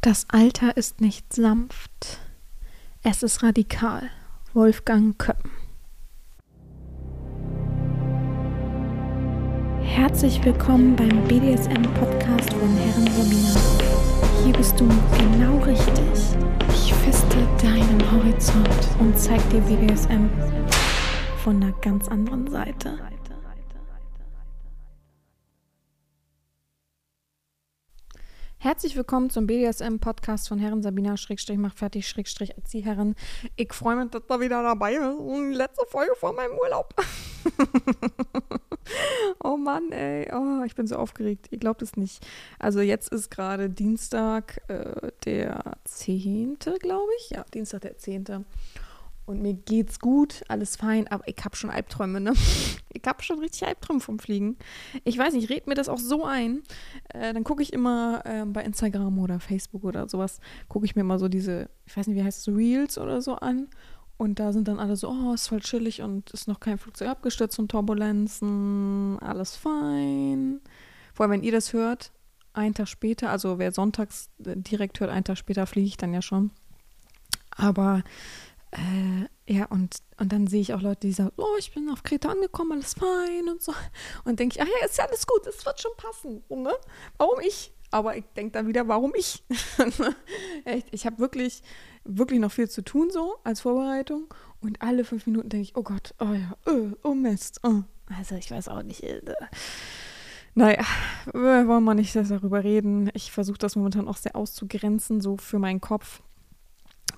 Das Alter ist nicht sanft, es ist radikal. Wolfgang Köppen. Herzlich willkommen beim BDSM-Podcast von Herren Sabina. Hier bist du genau richtig. Ich feste deinen Horizont und zeig dir BDSM von einer ganz anderen Seite. Herzlich willkommen zum BDSM-Podcast von Herren Sabina Schrägstrich macht fertig Schrägstrich Erzieherin. Ich freue mich, dass da wieder dabei. Die letzte Folge vor meinem Urlaub. oh Mann, ey. Oh, ich bin so aufgeregt. Ihr glaubt es nicht. Also jetzt ist gerade Dienstag, äh, der 10., glaube ich. Ja, Dienstag der 10 und mir geht's gut, alles fein, aber ich habe schon Albträume, ne? Ich habe schon richtig Albträume vom Fliegen. Ich weiß nicht, ich rede mir das auch so ein. Äh, dann gucke ich immer äh, bei Instagram oder Facebook oder sowas, gucke ich mir mal so diese, ich weiß nicht, wie heißt es, Reels oder so an. Und da sind dann alle so, oh, ist voll chillig und ist noch kein Flugzeug abgestürzt und Turbulenzen, alles fein. Vor allem, wenn ihr das hört, einen Tag später, also wer sonntags äh, direkt hört, einen Tag später fliege ich dann ja schon. Aber äh, ja, und, und dann sehe ich auch Leute, die sagen, oh, ich bin auf Kreta angekommen, alles fein und so. Und denke ich, ach ja, ist ja alles gut, es wird schon passen. Ne? Warum ich? Aber ich denke dann wieder, warum ich? Echt, ich habe wirklich, wirklich noch viel zu tun so als Vorbereitung. Und alle fünf Minuten denke ich, oh Gott, oh ja, oh, oh Mist. Oh. Also ich weiß auch nicht. Äh, naja, wir wollen mal nicht darüber reden. Ich versuche das momentan auch sehr auszugrenzen, so für meinen Kopf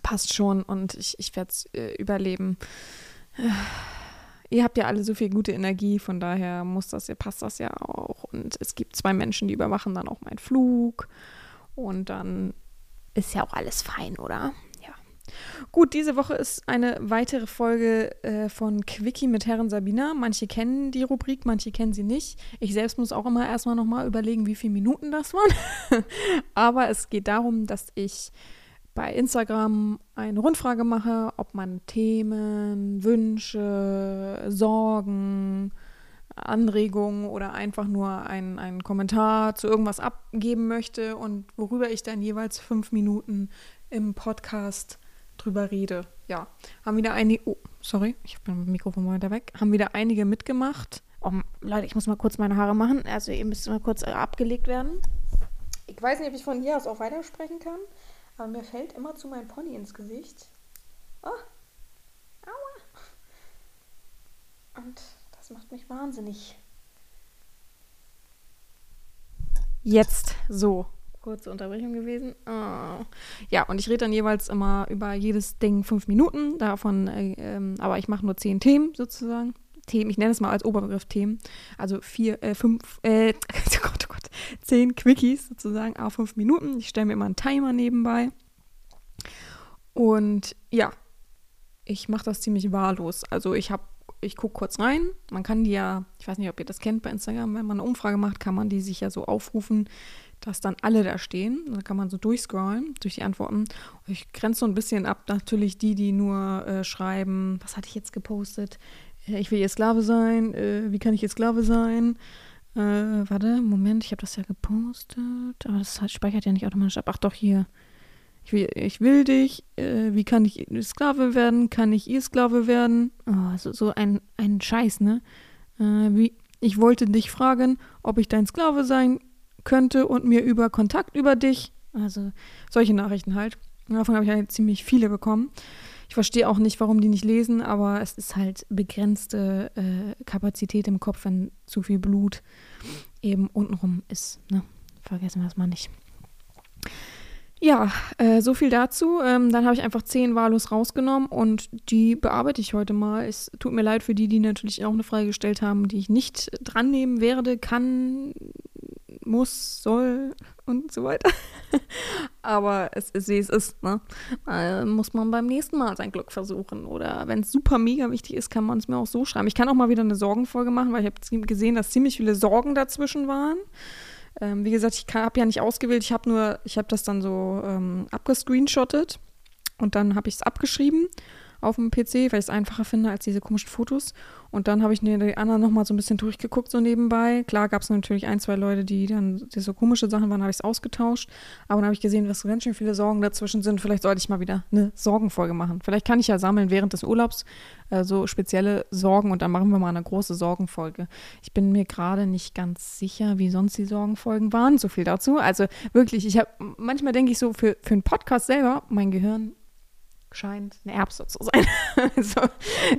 passt schon und ich, ich werde es äh, überleben. Ihr habt ja alle so viel gute Energie, von daher muss das passt das ja auch. Und es gibt zwei Menschen, die überwachen dann auch meinen Flug. Und dann ist ja auch alles fein, oder? Ja. Gut, diese Woche ist eine weitere Folge äh, von Quickie mit Herren Sabina. Manche kennen die Rubrik, manche kennen sie nicht. Ich selbst muss auch immer erstmal nochmal überlegen, wie viele Minuten das waren. Aber es geht darum, dass ich bei Instagram eine Rundfrage mache, ob man Themen, Wünsche, Sorgen, Anregungen oder einfach nur einen, einen Kommentar zu irgendwas abgeben möchte und worüber ich dann jeweils fünf Minuten im Podcast drüber rede. Ja, haben wieder einige, oh, sorry, ich habe mein Mikrofon mal weiter weg, haben wieder einige mitgemacht. Oh, Leute, ich muss mal kurz meine Haare machen, also ihr müsst mal kurz abgelegt werden. Ich weiß nicht, ob ich von hier aus auch weitersprechen kann. Aber mir fällt immer zu mein Pony ins Gesicht. Oh. Aua. Und das macht mich wahnsinnig. Jetzt so. Kurze Unterbrechung gewesen. Oh. Ja, und ich rede dann jeweils immer über jedes Ding fünf Minuten. Davon, äh, ähm, aber ich mache nur zehn Themen sozusagen. Themen, ich nenne es mal als Oberbegriff Themen. Also vier, äh, fünf, äh, oh Gott, oh Gott, zehn Quickies sozusagen, auf fünf Minuten. Ich stelle mir immer einen Timer nebenbei. Und ja, ich mache das ziemlich wahllos. Also ich habe, ich gucke kurz rein. Man kann die ja, ich weiß nicht, ob ihr das kennt bei Instagram, wenn man eine Umfrage macht, kann man die sich ja so aufrufen, dass dann alle da stehen. Dann kann man so durchscrollen durch die Antworten. Und ich grenze so ein bisschen ab, natürlich die, die nur äh, schreiben, was hatte ich jetzt gepostet? Ich will ihr Sklave sein. Äh, wie kann ich ihr Sklave sein? Äh, warte, Moment, ich habe das ja gepostet. Aber das speichert ja nicht automatisch ab. Ach doch, hier ich will, ich will dich, äh, wie kann ich Sklave werden, kann ich ihr Sklave werden? Oh, so, so ein, ein Scheiß, ne? Äh, wie, ich wollte dich fragen, ob ich dein Sklave sein könnte und mir über Kontakt über dich, also solche Nachrichten halt. Davon habe ich halt ziemlich viele bekommen. Ich verstehe auch nicht, warum die nicht lesen, aber es ist halt begrenzte äh, Kapazität im Kopf, wenn zu viel Blut eben untenrum ist. Ne? Vergessen wir das mal nicht. Ja, äh, so viel dazu. Ähm, dann habe ich einfach zehn wahllos rausgenommen und die bearbeite ich heute mal. Es tut mir leid für die, die natürlich auch eine Frage gestellt haben, die ich nicht dran nehmen werde, kann, muss, soll und so weiter. Aber es ist, wie es ist. Ne? Äh, muss man beim nächsten Mal sein Glück versuchen. Oder wenn es super mega wichtig ist, kann man es mir auch so schreiben. Ich kann auch mal wieder eine Sorgenfolge machen, weil ich habe gesehen, dass ziemlich viele Sorgen dazwischen waren. Ähm, wie gesagt, ich habe ja nicht ausgewählt, ich habe nur, ich habe das dann so ähm, abgescreenshottet und dann habe ich es abgeschrieben auf dem PC, weil ich es einfacher finde als diese komischen Fotos. Und dann habe ich die anderen nochmal so ein bisschen durchgeguckt, so nebenbei. Klar gab es natürlich ein, zwei Leute, die dann die so komische Sachen waren, habe ich es ausgetauscht. Aber dann habe ich gesehen, was ganz schön viele Sorgen dazwischen sind. Vielleicht sollte ich mal wieder eine Sorgenfolge machen. Vielleicht kann ich ja sammeln während des Urlaubs äh, so spezielle Sorgen und dann machen wir mal eine große Sorgenfolge. Ich bin mir gerade nicht ganz sicher, wie sonst die Sorgenfolgen waren. So viel dazu. Also wirklich, ich habe manchmal denke ich so für, für einen Podcast selber, mein Gehirn scheint eine Erbse zu sein. also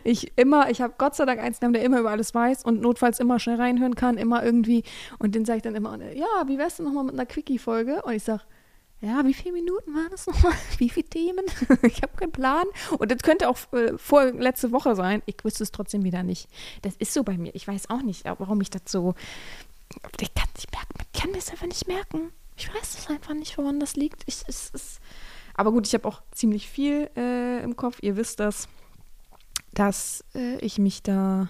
ich immer, ich habe Gott sei Dank eins, der immer über alles weiß und notfalls immer schnell reinhören kann, immer irgendwie. Und den sage ich dann immer, ja, wie wär's denn nochmal mit einer Quickie-Folge? Und ich sage, ja, wie viele Minuten waren das nochmal? Wie viele Themen? ich habe keinen Plan. Und das könnte auch äh, vor letzte Woche sein. Ich wüsste es trotzdem wieder nicht. Das ist so bei mir. Ich weiß auch nicht, warum ich das so. Ich kann. Ich kann das einfach nicht merken. Ich weiß es einfach nicht, woran das liegt. Ich, es, es, aber gut, ich habe auch ziemlich viel äh, im Kopf. Ihr wisst das, dass äh, ich mich da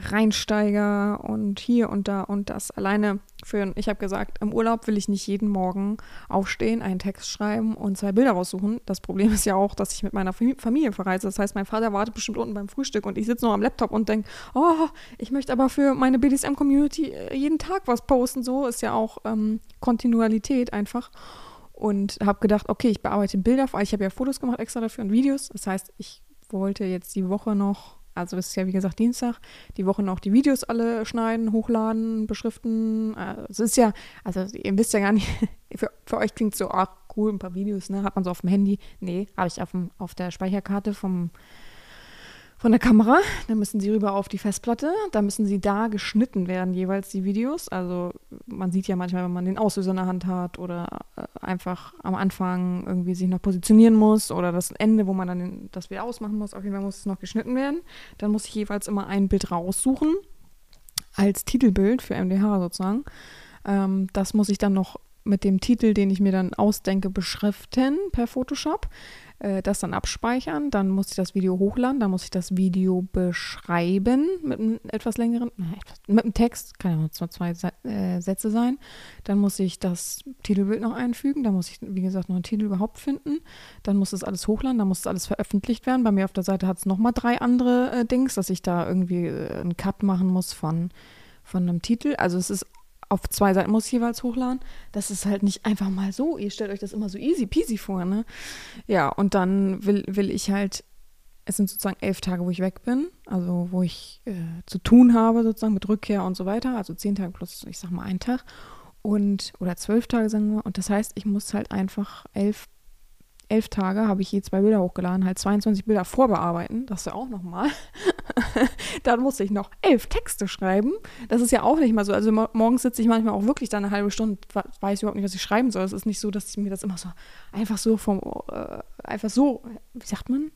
reinsteiger und hier und da und das alleine führen. Ich habe gesagt, im Urlaub will ich nicht jeden Morgen aufstehen, einen Text schreiben und zwei Bilder raussuchen. Das Problem ist ja auch, dass ich mit meiner Familie verreise. Das heißt, mein Vater wartet bestimmt unten beim Frühstück und ich sitze noch am Laptop und denke, oh, ich möchte aber für meine BDSM-Community äh, jeden Tag was posten. So ist ja auch ähm, Kontinualität einfach. Und habe gedacht, okay, ich bearbeite Bilder, ich habe ja Fotos gemacht extra dafür und Videos. Das heißt, ich wollte jetzt die Woche noch also es ist ja wie gesagt Dienstag, die Woche noch die Videos alle schneiden, hochladen, beschriften. Also es ist ja, also ihr wisst ja gar nicht, für, für euch klingt so, ach cool, ein paar Videos, ne? Hat man so auf dem Handy. Nee, habe ich auf, dem, auf der Speicherkarte vom von der Kamera. Dann müssen sie rüber auf die Festplatte. Da müssen sie da geschnitten werden, jeweils die Videos. Also man sieht ja manchmal, wenn man den Auslöser in der Hand hat oder einfach am Anfang irgendwie sich noch positionieren muss oder das Ende, wo man dann das wieder ausmachen muss. Auf jeden Fall muss es noch geschnitten werden. Dann muss ich jeweils immer ein Bild raussuchen als Titelbild für MDH sozusagen. Ähm, das muss ich dann noch mit dem Titel, den ich mir dann ausdenke, beschriften per Photoshop äh, das dann abspeichern, dann muss ich das Video hochladen, dann muss ich das Video beschreiben mit einem etwas längeren, mit einem Text, kann ja nur zwei äh, Sätze sein. Dann muss ich das Titelbild noch einfügen, dann muss ich, wie gesagt, noch einen Titel überhaupt finden. Dann muss das alles hochladen, dann muss das alles veröffentlicht werden. Bei mir auf der Seite hat es nochmal drei andere äh, Dings, dass ich da irgendwie äh, einen Cut machen muss von, von einem Titel. Also es ist auf zwei Seiten muss ich jeweils hochladen. Das ist halt nicht einfach mal so. Ihr stellt euch das immer so easy peasy vor, ne? Ja, und dann will, will ich halt, es sind sozusagen elf Tage, wo ich weg bin, also wo ich äh, zu tun habe, sozusagen mit Rückkehr und so weiter. Also zehn Tage plus, ich sag mal, ein Tag. Und, oder zwölf Tage, sagen wir. Und das heißt, ich muss halt einfach elf elf Tage habe ich je zwei Bilder hochgeladen, halt 22 Bilder vorbearbeiten, das ist ja auch nochmal. dann musste ich noch elf Texte schreiben. Das ist ja auch nicht mal so. Also morgens sitze ich manchmal auch wirklich dann eine halbe Stunde, weiß überhaupt nicht, was ich schreiben soll. Es ist nicht so, dass mir das immer so einfach so vom, äh, einfach so, wie sagt man,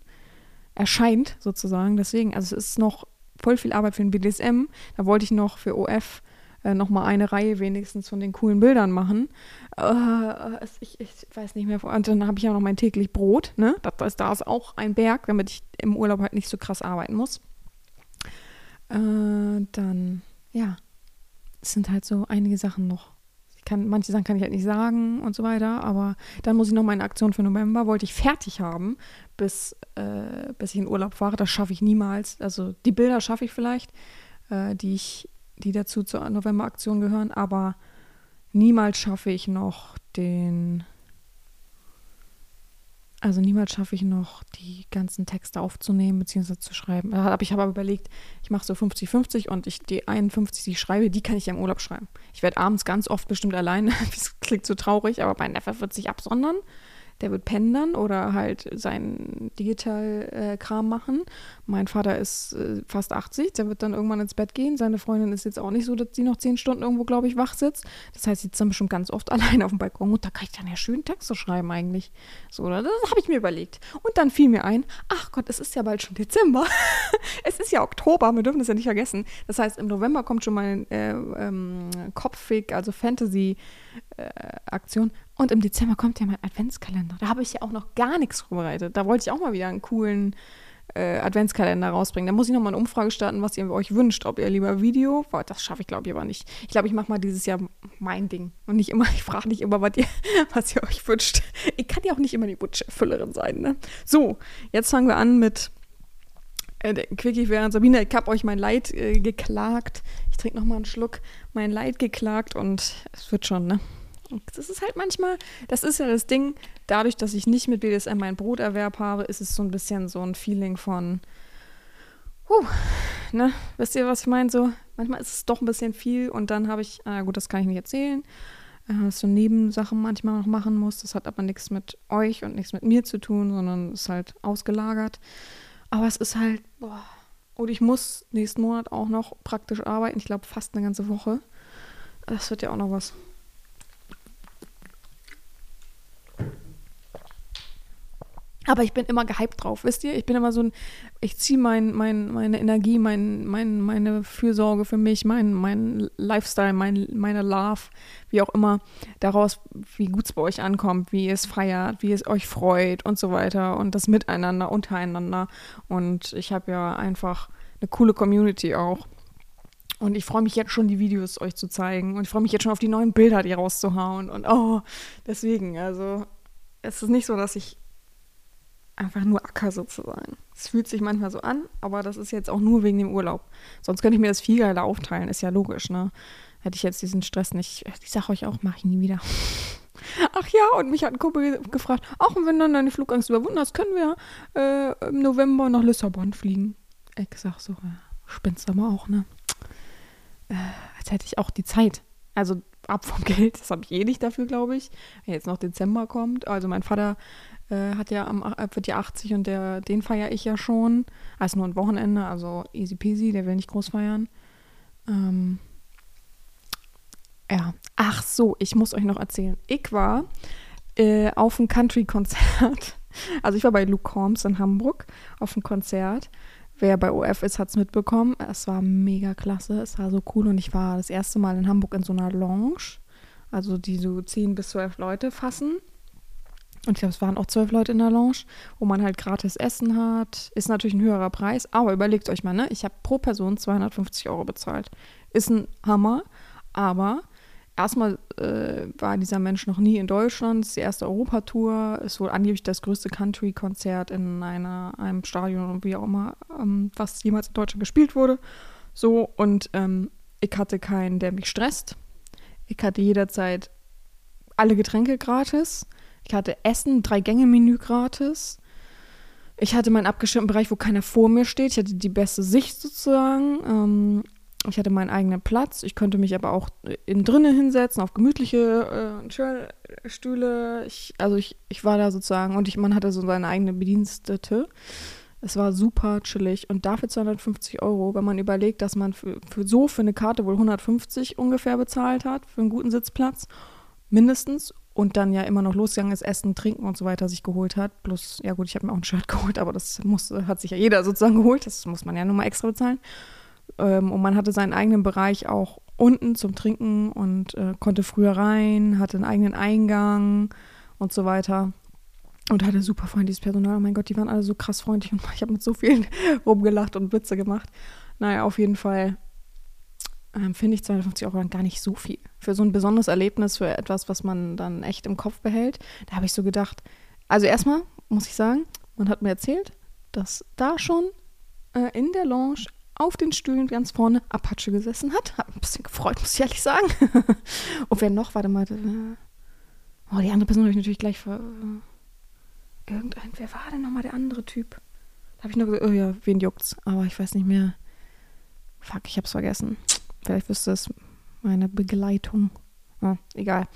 erscheint sozusagen. Deswegen, also es ist noch voll viel Arbeit für den BDSM. Da wollte ich noch für OF äh, nochmal eine Reihe wenigstens von den coolen Bildern machen. Äh, ich, ich, weiß nicht mehr. Und dann habe ich ja noch mein täglich Brot. Ne? Das, ist, da ist auch ein Berg, damit ich im Urlaub halt nicht so krass arbeiten muss. Äh, dann, ja, es sind halt so einige Sachen noch. Kann, manche Sachen kann ich halt nicht sagen und so weiter, aber dann muss ich noch meine Aktion für November, wollte ich fertig haben, bis, äh, bis ich in Urlaub fahre. Das schaffe ich niemals. Also die Bilder schaffe ich vielleicht, äh, die ich die dazu zur November-Aktion gehören, aber niemals schaffe ich noch den, also niemals schaffe ich noch, die ganzen Texte aufzunehmen bzw. zu schreiben. Aber ich habe aber überlegt, ich mache so 50-50 und ich, die 51, die ich schreibe, die kann ich ja im Urlaub schreiben. Ich werde abends ganz oft bestimmt alleine, das klingt so traurig, aber mein Neffe wird sich absondern der wird pendern oder halt seinen Digital-Kram machen. Mein Vater ist äh, fast 80, der wird dann irgendwann ins Bett gehen. Seine Freundin ist jetzt auch nicht so, dass sie noch zehn Stunden irgendwo, glaube ich, wach sitzt. Das heißt, sie sitzt dann bestimmt ganz oft allein auf dem Balkon und da kann ich dann ja schön Texte schreiben eigentlich. So, das habe ich mir überlegt. Und dann fiel mir ein, ach Gott, es ist ja bald schon Dezember. es ist ja Oktober, wir dürfen das ja nicht vergessen. Das heißt, im November kommt schon mein äh, ähm, Kopfweg, also Fantasy- äh, Aktion. Und im Dezember kommt ja mein Adventskalender. Da habe ich ja auch noch gar nichts vorbereitet. Da wollte ich auch mal wieder einen coolen äh, Adventskalender rausbringen. Da muss ich nochmal eine Umfrage starten, was ihr euch wünscht. Ob ihr lieber Video, boah, das schaffe ich glaube ich aber nicht. Ich glaube, ich mache mal dieses Jahr mein Ding. Und nicht immer, ich frage nicht immer, was ihr, was ihr euch wünscht. Ich kann ja auch nicht immer die Wunscherfüllerin sein, ne? So, jetzt fangen wir an mit äh, Quickie während Sabine, ich habe euch mein Leid äh, geklagt. Ich trinke nochmal einen Schluck. Mein Leid geklagt und es wird schon, ne? Das ist halt manchmal, das ist ja das Ding, dadurch, dass ich nicht mit BDSM meinen Broterwerb habe, ist es so ein bisschen so ein Feeling von, huh, ne, wisst ihr, was ich meine? So, manchmal ist es doch ein bisschen viel und dann habe ich, äh, gut, das kann ich nicht erzählen, äh, dass so Nebensachen manchmal noch machen muss. Das hat aber nichts mit euch und nichts mit mir zu tun, sondern ist halt ausgelagert. Aber es ist halt, boah. Und ich muss nächsten Monat auch noch praktisch arbeiten. Ich glaube, fast eine ganze Woche. Das wird ja auch noch was. Aber ich bin immer gehypt drauf, wisst ihr? Ich bin immer so ein, ich ziehe mein, mein, meine Energie, mein, mein, meine Fürsorge für mich, mein, mein Lifestyle, mein, meine Love, wie auch immer, daraus, wie gut es bei euch ankommt, wie ihr es feiert, wie es euch freut und so weiter und das Miteinander, untereinander. Und ich habe ja einfach eine coole Community auch. Und ich freue mich jetzt schon, die Videos euch zu zeigen. Und ich freue mich jetzt schon auf die neuen Bilder, die rauszuhauen. Und oh, deswegen, also es ist nicht so, dass ich einfach nur Acker sozusagen. Es fühlt sich manchmal so an, aber das ist jetzt auch nur wegen dem Urlaub. Sonst könnte ich mir das viel geiler aufteilen, ist ja logisch, ne? Hätte ich jetzt diesen Stress nicht. Ich sage euch auch, mache ich nie wieder. Ach ja, und mich hat ein Kumpel gefragt, auch wenn dann deine Flugangst überwunden hast, können wir äh, im November nach Lissabon fliegen. Ich sag so, ja, spinnst aber auch, ne? Äh, als hätte ich auch die Zeit. Also ab vom Geld, das habe ich eh nicht dafür, glaube ich. Wenn jetzt noch Dezember kommt. Also mein Vater äh, hat ja am, äh, wird ja 80 und der, den feiere ich ja schon. Also nur ein Wochenende, also easy peasy, der will nicht groß feiern. Ähm, ja, ach so, ich muss euch noch erzählen. Ich war äh, auf einem Country-Konzert. Also ich war bei Luke Combs in Hamburg auf einem Konzert. Wer bei OF ist, hat es mitbekommen. Es war mega klasse, es war so cool und ich war das erste Mal in Hamburg in so einer Lounge, also die so 10 bis 12 Leute fassen. Und ich glaube, es waren auch zwölf Leute in der Lounge, wo man halt gratis Essen hat. Ist natürlich ein höherer Preis, aber überlegt euch mal, ne? Ich habe pro Person 250 Euro bezahlt. Ist ein Hammer, aber erstmal äh, war dieser Mensch noch nie in Deutschland. Es ist die erste Europatour. Ist wohl angeblich das größte Country-Konzert in einer, einem Stadion und wie auch immer, ähm, was jemals in Deutschland gespielt wurde. So, und ähm, ich hatte keinen, der mich stresst. Ich hatte jederzeit alle Getränke gratis. Ich hatte Essen, drei Gänge-Menü gratis. Ich hatte meinen abgeschirmten Bereich, wo keiner vor mir steht. Ich hatte die beste Sicht sozusagen. Ähm, ich hatte meinen eigenen Platz. Ich konnte mich aber auch innen drinnen hinsetzen, auf gemütliche äh, Stühle. Ich, also ich, ich war da sozusagen und ich, man hatte so seine eigene Bedienstete. Es war super chillig und dafür 250 Euro, wenn man überlegt, dass man für, für so für eine Karte wohl 150 ungefähr bezahlt hat, für einen guten Sitzplatz, mindestens und dann ja immer noch losgegangen ist, Essen, Trinken und so weiter sich geholt hat. Plus, ja gut, ich habe mir auch ein Shirt geholt, aber das muss, hat sich ja jeder sozusagen geholt. Das muss man ja nur mal extra bezahlen. Ähm, und man hatte seinen eigenen Bereich auch unten zum Trinken und äh, konnte früher rein, hatte einen eigenen Eingang und so weiter. Und hatte super freundliches Personal. Oh mein Gott, die waren alle so krass freundlich und ich habe mit so vielen rumgelacht und Witze gemacht. Naja, auf jeden Fall ähm, finde ich 250 Euro dann gar nicht so viel. Für so ein besonderes Erlebnis, für etwas, was man dann echt im Kopf behält. Da habe ich so gedacht, also erstmal muss ich sagen, man hat mir erzählt, dass da schon äh, in der Lounge auf den Stühlen ganz vorne Apache gesessen hat. Hat ein bisschen gefreut, muss ich ehrlich sagen. Und wer noch, warte mal. Äh, oh, die andere Person habe ich natürlich gleich ver. Irgendein, wer war denn nochmal der andere Typ? Da habe ich nur gesagt, oh ja, wen juckt's? Aber ich weiß nicht mehr. Fuck, ich hab's vergessen. Vielleicht wüsste es meine Begleitung. Oh, egal.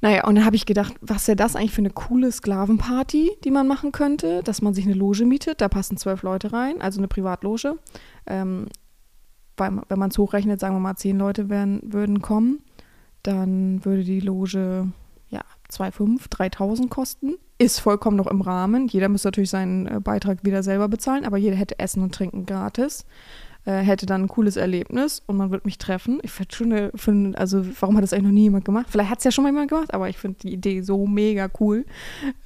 Naja, und dann habe ich gedacht, was wäre das eigentlich für eine coole Sklavenparty, die man machen könnte, dass man sich eine Loge mietet, da passen zwölf Leute rein, also eine Privatloge. Ähm, weil, wenn man es hochrechnet, sagen wir mal, zehn Leute werden, würden kommen, dann würde die Loge ja 2,5, 3.000 kosten. Ist vollkommen noch im Rahmen. Jeder müsste natürlich seinen äh, Beitrag wieder selber bezahlen, aber jeder hätte Essen und Trinken gratis. Äh, hätte dann ein cooles Erlebnis und man wird mich treffen. Ich finde schon, eine, find, also warum hat das eigentlich noch nie jemand gemacht? Vielleicht hat es ja schon mal jemand gemacht, aber ich finde die Idee so mega cool.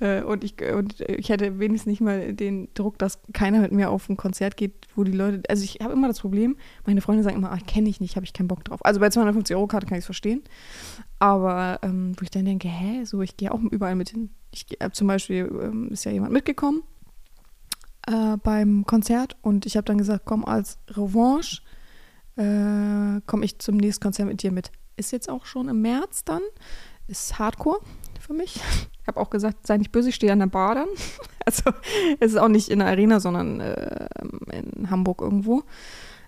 Äh, und, ich, und ich hätte wenigstens nicht mal den Druck, dass keiner mit mir auf ein Konzert geht, wo die Leute, also ich habe immer das Problem, meine Freunde sagen immer, kenne ich nicht, habe ich keinen Bock drauf. Also bei 250 Euro Karte kann ich es verstehen. Aber ähm, wo ich dann denke, hä, so, ich gehe auch überall mit hin. Ich äh, zum Beispiel ähm, ist ja jemand mitgekommen äh, beim Konzert und ich habe dann gesagt, komm, als Revanche äh, komme ich zum nächsten Konzert mit dir mit. Ist jetzt auch schon im März dann. Ist Hardcore für mich. Ich habe auch gesagt, sei nicht böse, ich stehe an der Bar dann. Also es ist auch nicht in der Arena, sondern äh, in Hamburg irgendwo.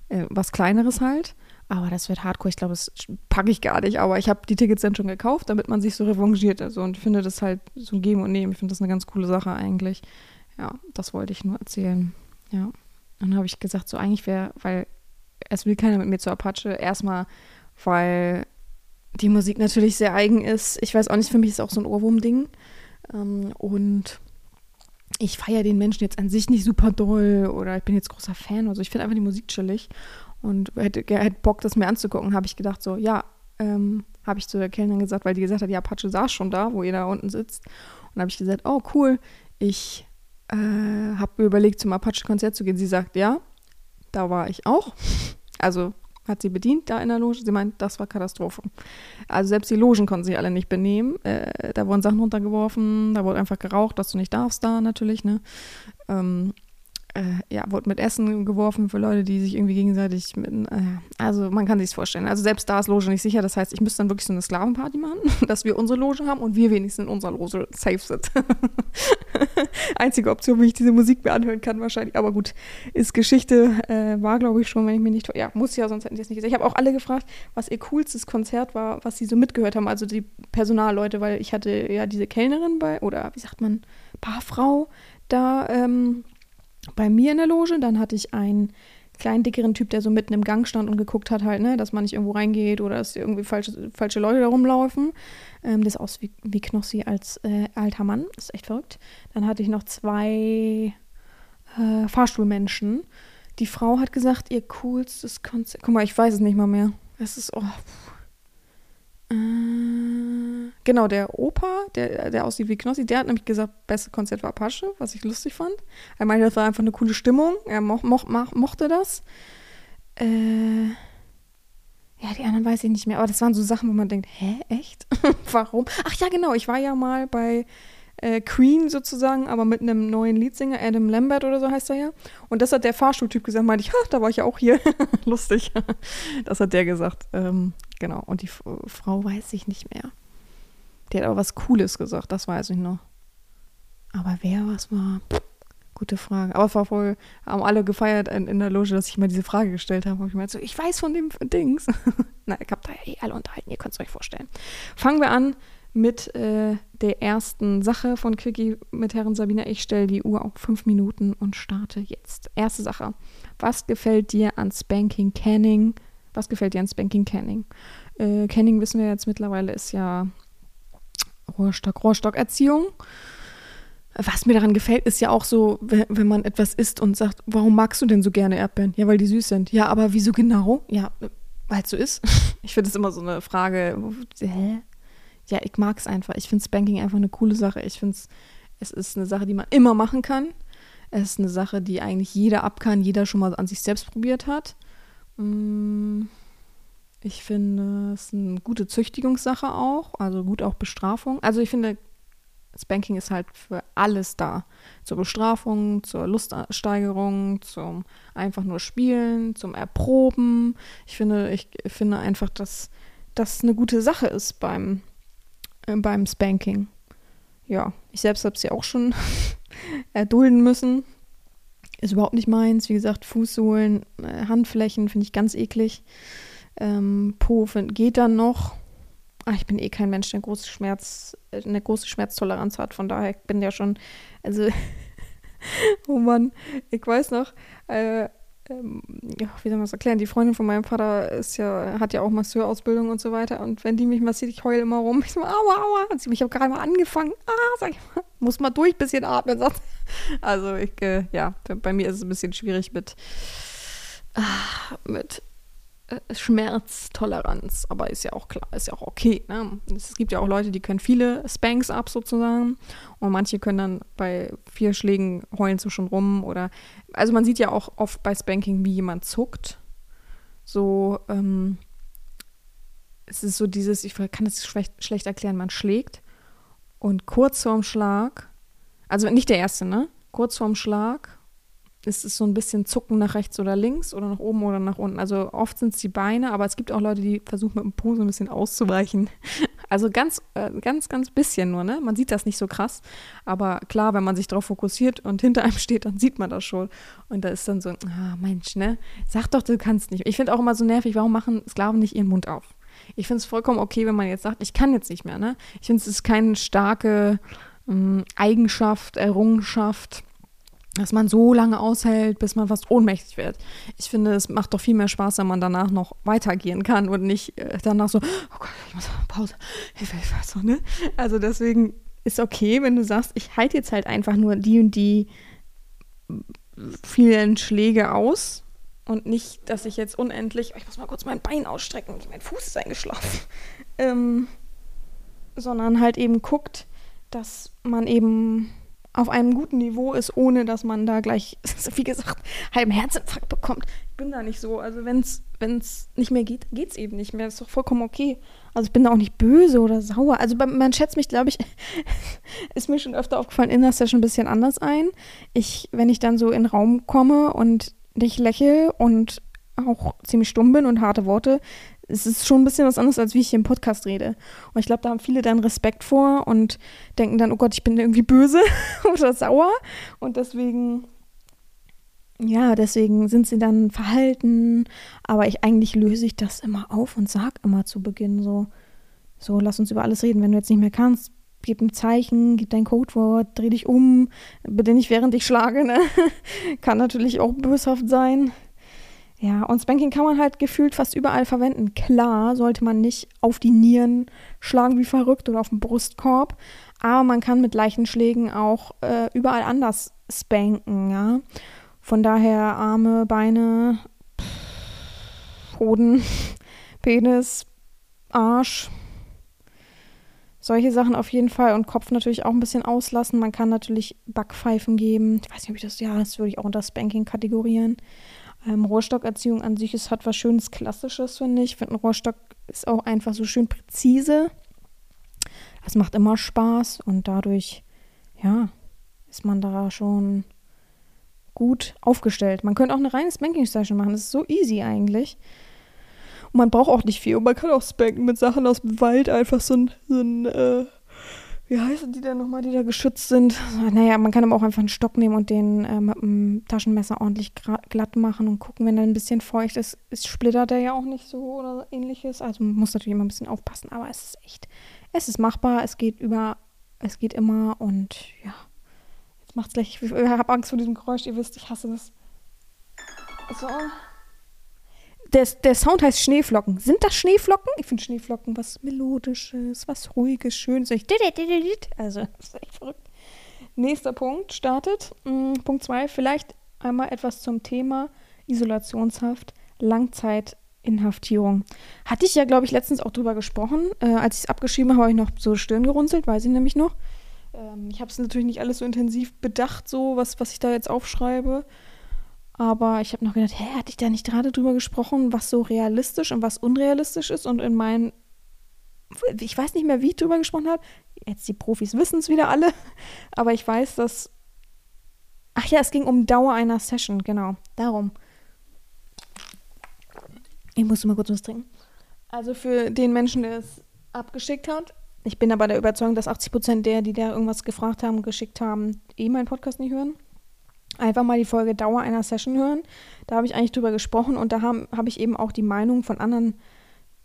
Äh, was Kleineres halt. Aber das wird Hardcore. Ich glaube, das packe ich gar nicht. Aber ich habe die Tickets dann schon gekauft, damit man sich so revanchiert. Also und finde das halt so ein Geben und Nehmen. Ich finde das eine ganz coole Sache eigentlich. Ja, das wollte ich nur erzählen. Ja. Dann habe ich gesagt, so eigentlich wäre, weil es will keiner mit mir zur Apache. Erstmal, weil die Musik natürlich sehr eigen ist. Ich weiß auch nicht, für mich ist es auch so ein Ohrwurm-Ding. Ähm, und ich feiere den Menschen jetzt an sich nicht super doll oder ich bin jetzt großer Fan. Also ich finde einfach die Musik chillig und hätte, hätte Bock, das mir anzugucken. Habe ich gedacht, so, ja, ähm, habe ich zu der Kellnerin gesagt, weil die gesagt hat, ja, Apache saß schon da, wo ihr da unten sitzt. Und habe ich gesagt, oh cool, ich äh, habe mir überlegt, zum Apache-Konzert zu gehen. Sie sagt, ja, da war ich auch. Also hat sie bedient da in der Loge. Sie meint, das war Katastrophe. Also selbst die Logen konnten sich alle nicht benehmen. Äh, da wurden Sachen runtergeworfen, da wurde einfach geraucht, dass du nicht darfst da natürlich. Ne? Ähm, äh, ja, wurde mit Essen geworfen für Leute, die sich irgendwie gegenseitig mit, äh, also man kann sich vorstellen. Also selbst da ist Loge nicht sicher. Das heißt, ich müsste dann wirklich so eine Sklavenparty machen, dass wir unsere Loge haben und wir wenigstens in unserer Loge safe sind. Einzige Option, wie ich diese Musik mir anhören kann wahrscheinlich. Aber gut, ist Geschichte, äh, war glaube ich schon, wenn ich mir nicht, ja, muss ja, sonst hätten sie es nicht gesehen. Ich habe auch alle gefragt, was ihr coolstes Konzert war, was sie so mitgehört haben, also die Personalleute, weil ich hatte ja diese Kellnerin bei, oder wie sagt man, Paarfrau da, ähm, bei mir in der Loge. Dann hatte ich einen kleinen, dickeren Typ, der so mitten im Gang stand und geguckt hat, halt, ne, dass man nicht irgendwo reingeht oder dass irgendwie falsche, falsche Leute da rumlaufen. Ähm, das aus wie, wie Knossi als äh, alter Mann. Das ist echt verrückt. Dann hatte ich noch zwei äh, Fahrstuhlmenschen. Die Frau hat gesagt, ihr coolstes Konzert. Guck mal, ich weiß es nicht mal mehr. Es ist, oh, äh, genau, der Opa, der, der aussieht wie Knossi, der hat nämlich gesagt, beste Konzert war Apache, was ich lustig fand. Er meinte, das war einfach eine coole Stimmung. Er mo mo mo mochte das. Äh, ja, die anderen weiß ich nicht mehr. Aber das waren so Sachen, wo man denkt, hä, echt? Warum? Ach ja, genau, ich war ja mal bei äh, Queen sozusagen, aber mit einem neuen Leadsänger, Adam Lambert oder so heißt er ja. Und das hat der Fahrstuhltyp gesagt, meinte ich, ha, da war ich ja auch hier. Lustig. das hat der gesagt. Ähm, genau. Und die F Frau weiß ich nicht mehr. Die hat aber was Cooles gesagt, das weiß ich noch. Aber wer was war? Gute Frage. Aber war voll, haben alle gefeiert in, in der Loge, dass ich mal diese Frage gestellt habe. Und ich meinte so, ich weiß von dem Dings. Na, ich habe da eh alle unterhalten, ihr könnt es euch vorstellen. Fangen wir an mit äh, der ersten Sache von Quickie mit Herren Sabina. Ich stelle die Uhr auf fünf Minuten und starte jetzt. Erste Sache. Was gefällt dir an Spanking Canning? Was gefällt dir an Spanking Canning? Äh, Canning wissen wir jetzt mittlerweile ist ja Rohrstock, Rohrstockerziehung. Was mir daran gefällt, ist ja auch so, wenn man etwas isst und sagt, warum magst du denn so gerne Erdbeeren? Ja, weil die süß sind. Ja, aber wieso genau? Ja, weil es so ist. Ich finde es immer so eine Frage, hä? Ja, ich mag es einfach. Ich finde Spanking einfach eine coole Sache. Ich finde es, es ist eine Sache, die man immer machen kann. Es ist eine Sache, die eigentlich jeder ab kann, jeder schon mal an sich selbst probiert hat. Mm, ich finde es eine gute Züchtigungssache auch, also gut auch Bestrafung. Also ich finde, Spanking ist halt für alles da. Zur Bestrafung, zur Luststeigerung, zum einfach nur Spielen, zum Erproben. Ich finde, ich finde einfach, dass das eine gute Sache ist beim beim Spanking. Ja, ich selbst habe es ja auch schon erdulden müssen. Ist überhaupt nicht meins. Wie gesagt, Fußsohlen, äh, Handflächen finde ich ganz eklig. Ähm, po find, geht dann noch. Ach, ich bin eh kein Mensch, der große Schmerz, äh, eine große Schmerztoleranz hat. Von daher bin der schon, also, oh Mann, ich weiß noch, äh, ja, wie soll man das erklären? Die Freundin von meinem Vater ist ja, hat ja auch Masseurausbildung und so weiter. Und wenn die mich massiert, ich heule immer rum. Ich so, aua, aua. Und sie mich, ich habe gerade mal angefangen. Ah, sag ich mal, muss mal durch, bisschen atmen. Also ich, äh, ja, bei mir ist es ein bisschen schwierig mit ach, mit Schmerztoleranz, aber ist ja auch klar, ist ja auch okay. Ne? Es gibt ja auch Leute, die können viele Spanks ab sozusagen und manche können dann bei vier Schlägen heulen so schon rum oder also man sieht ja auch oft bei Spanking, wie jemand zuckt. So, ähm, es ist so dieses, ich kann das schlecht, schlecht erklären, man schlägt und kurz vorm Schlag, also nicht der erste, ne? Kurz vorm Schlag ist es so ein bisschen Zucken nach rechts oder links oder nach oben oder nach unten. Also oft sind es die Beine, aber es gibt auch Leute, die versuchen mit dem Po so ein bisschen auszuweichen. Also ganz, äh, ganz, ganz bisschen nur, ne? Man sieht das nicht so krass. Aber klar, wenn man sich darauf fokussiert und hinter einem steht, dann sieht man das schon. Und da ist dann so, ah, Mensch, ne? Sag doch, du kannst nicht. Ich finde auch immer so nervig, warum machen Sklaven nicht ihren Mund auf? Ich finde es vollkommen okay, wenn man jetzt sagt, ich kann jetzt nicht mehr, ne? Ich finde, es ist keine starke ähm, Eigenschaft, Errungenschaft dass man so lange aushält, bis man fast ohnmächtig wird. Ich finde, es macht doch viel mehr Spaß, wenn man danach noch weitergehen kann und nicht äh, danach so, oh Gott, ich muss Pause, Hilfe, Hilfe, so, ne? Also deswegen ist okay, wenn du sagst, ich halte jetzt halt einfach nur die und die vielen Schläge aus und nicht, dass ich jetzt unendlich, oh, ich muss mal kurz mein Bein ausstrecken, mein Fuß ist eingeschlafen, ähm, sondern halt eben guckt, dass man eben auf einem guten Niveau ist, ohne dass man da gleich, wie gesagt, halben Herzinfarkt bekommt. Ich bin da nicht so. Also wenn es nicht mehr geht, geht es eben nicht mehr. Das ist doch vollkommen okay. Also ich bin da auch nicht böse oder sauer. Also man schätzt mich, glaube ich, ist mir schon öfter aufgefallen, in der Session ein bisschen anders ein. Ich, wenn ich dann so in den Raum komme und nicht lächle und auch ziemlich stumm bin und harte Worte, es ist schon ein bisschen was anderes, als wie ich hier im Podcast rede. Und ich glaube, da haben viele dann Respekt vor und denken dann, oh Gott, ich bin irgendwie böse oder sauer. Und deswegen, ja, deswegen sind sie dann verhalten. Aber ich eigentlich löse ich das immer auf und sag immer zu Beginn so, so, lass uns über alles reden. Wenn du jetzt nicht mehr kannst, gib ein Zeichen, gib dein Codewort, dreh dich um, bitte nicht während ich schlage, ne? Kann natürlich auch böshaft sein. Ja, und Spanking kann man halt gefühlt fast überall verwenden. Klar, sollte man nicht auf die Nieren schlagen wie verrückt oder auf den Brustkorb, aber man kann mit leichten Schlägen auch äh, überall anders spanken, ja. Von daher Arme, Beine, Hoden, Penis, Arsch, solche Sachen auf jeden Fall und Kopf natürlich auch ein bisschen auslassen. Man kann natürlich Backpfeifen geben. Ich weiß nicht, ob ich das, ja, das würde ich auch unter Spanking kategorieren. Ähm, Rohrstockerziehung an sich ist, hat was Schönes Klassisches, finde ich. Ich finde, ein Rohrstock ist auch einfach so schön präzise. Das macht immer Spaß und dadurch, ja, ist man da schon gut aufgestellt. Man könnte auch eine reine Spanking-Session machen. Das ist so easy eigentlich. Und man braucht auch nicht viel. Und man kann auch spanken mit Sachen aus dem Wald. Einfach so ein, so ein äh, wie heißen die denn nochmal, die da geschützt sind? Naja, man kann aber auch einfach einen Stock nehmen und den äh, mit einem Taschenmesser ordentlich glatt machen und gucken, wenn er ein bisschen feucht ist, ist splittert er ja auch nicht so oder ähnliches. Also man muss natürlich immer ein bisschen aufpassen, aber es ist echt, es ist machbar, es geht über, es geht immer und ja, jetzt macht's gleich, ich habe Angst vor diesem Geräusch, ihr wisst, ich hasse das. So der, der Sound heißt Schneeflocken. Sind das Schneeflocken? Ich finde Schneeflocken was Melodisches, was Ruhiges, Schönes. Also, das ist echt verrückt. Nächster Punkt startet. Hm, Punkt 2, vielleicht einmal etwas zum Thema Isolationshaft, Langzeitinhaftierung. Hatte ich ja, glaube ich, letztens auch drüber gesprochen. Äh, als ich es abgeschrieben habe, habe ich noch so Stirn gerunzelt, weiß ich nämlich noch. Ähm, ich habe es natürlich nicht alles so intensiv bedacht, so was, was ich da jetzt aufschreibe. Aber ich habe noch gedacht, hä, hatte ich da nicht gerade drüber gesprochen, was so realistisch und was unrealistisch ist? Und in meinen, ich weiß nicht mehr, wie ich drüber gesprochen habe. Jetzt die Profis wissen es wieder alle. Aber ich weiß, dass. Ach ja, es ging um Dauer einer Session, genau. Darum. Ich musste mal kurz was trinken. Also für den Menschen, der es abgeschickt hat. Ich bin aber der Überzeugung, dass 80 Prozent der, die da irgendwas gefragt haben, geschickt haben, eh meinen Podcast nicht hören einfach mal die Folge Dauer einer Session hören. Da habe ich eigentlich drüber gesprochen und da habe hab ich eben auch die Meinung von anderen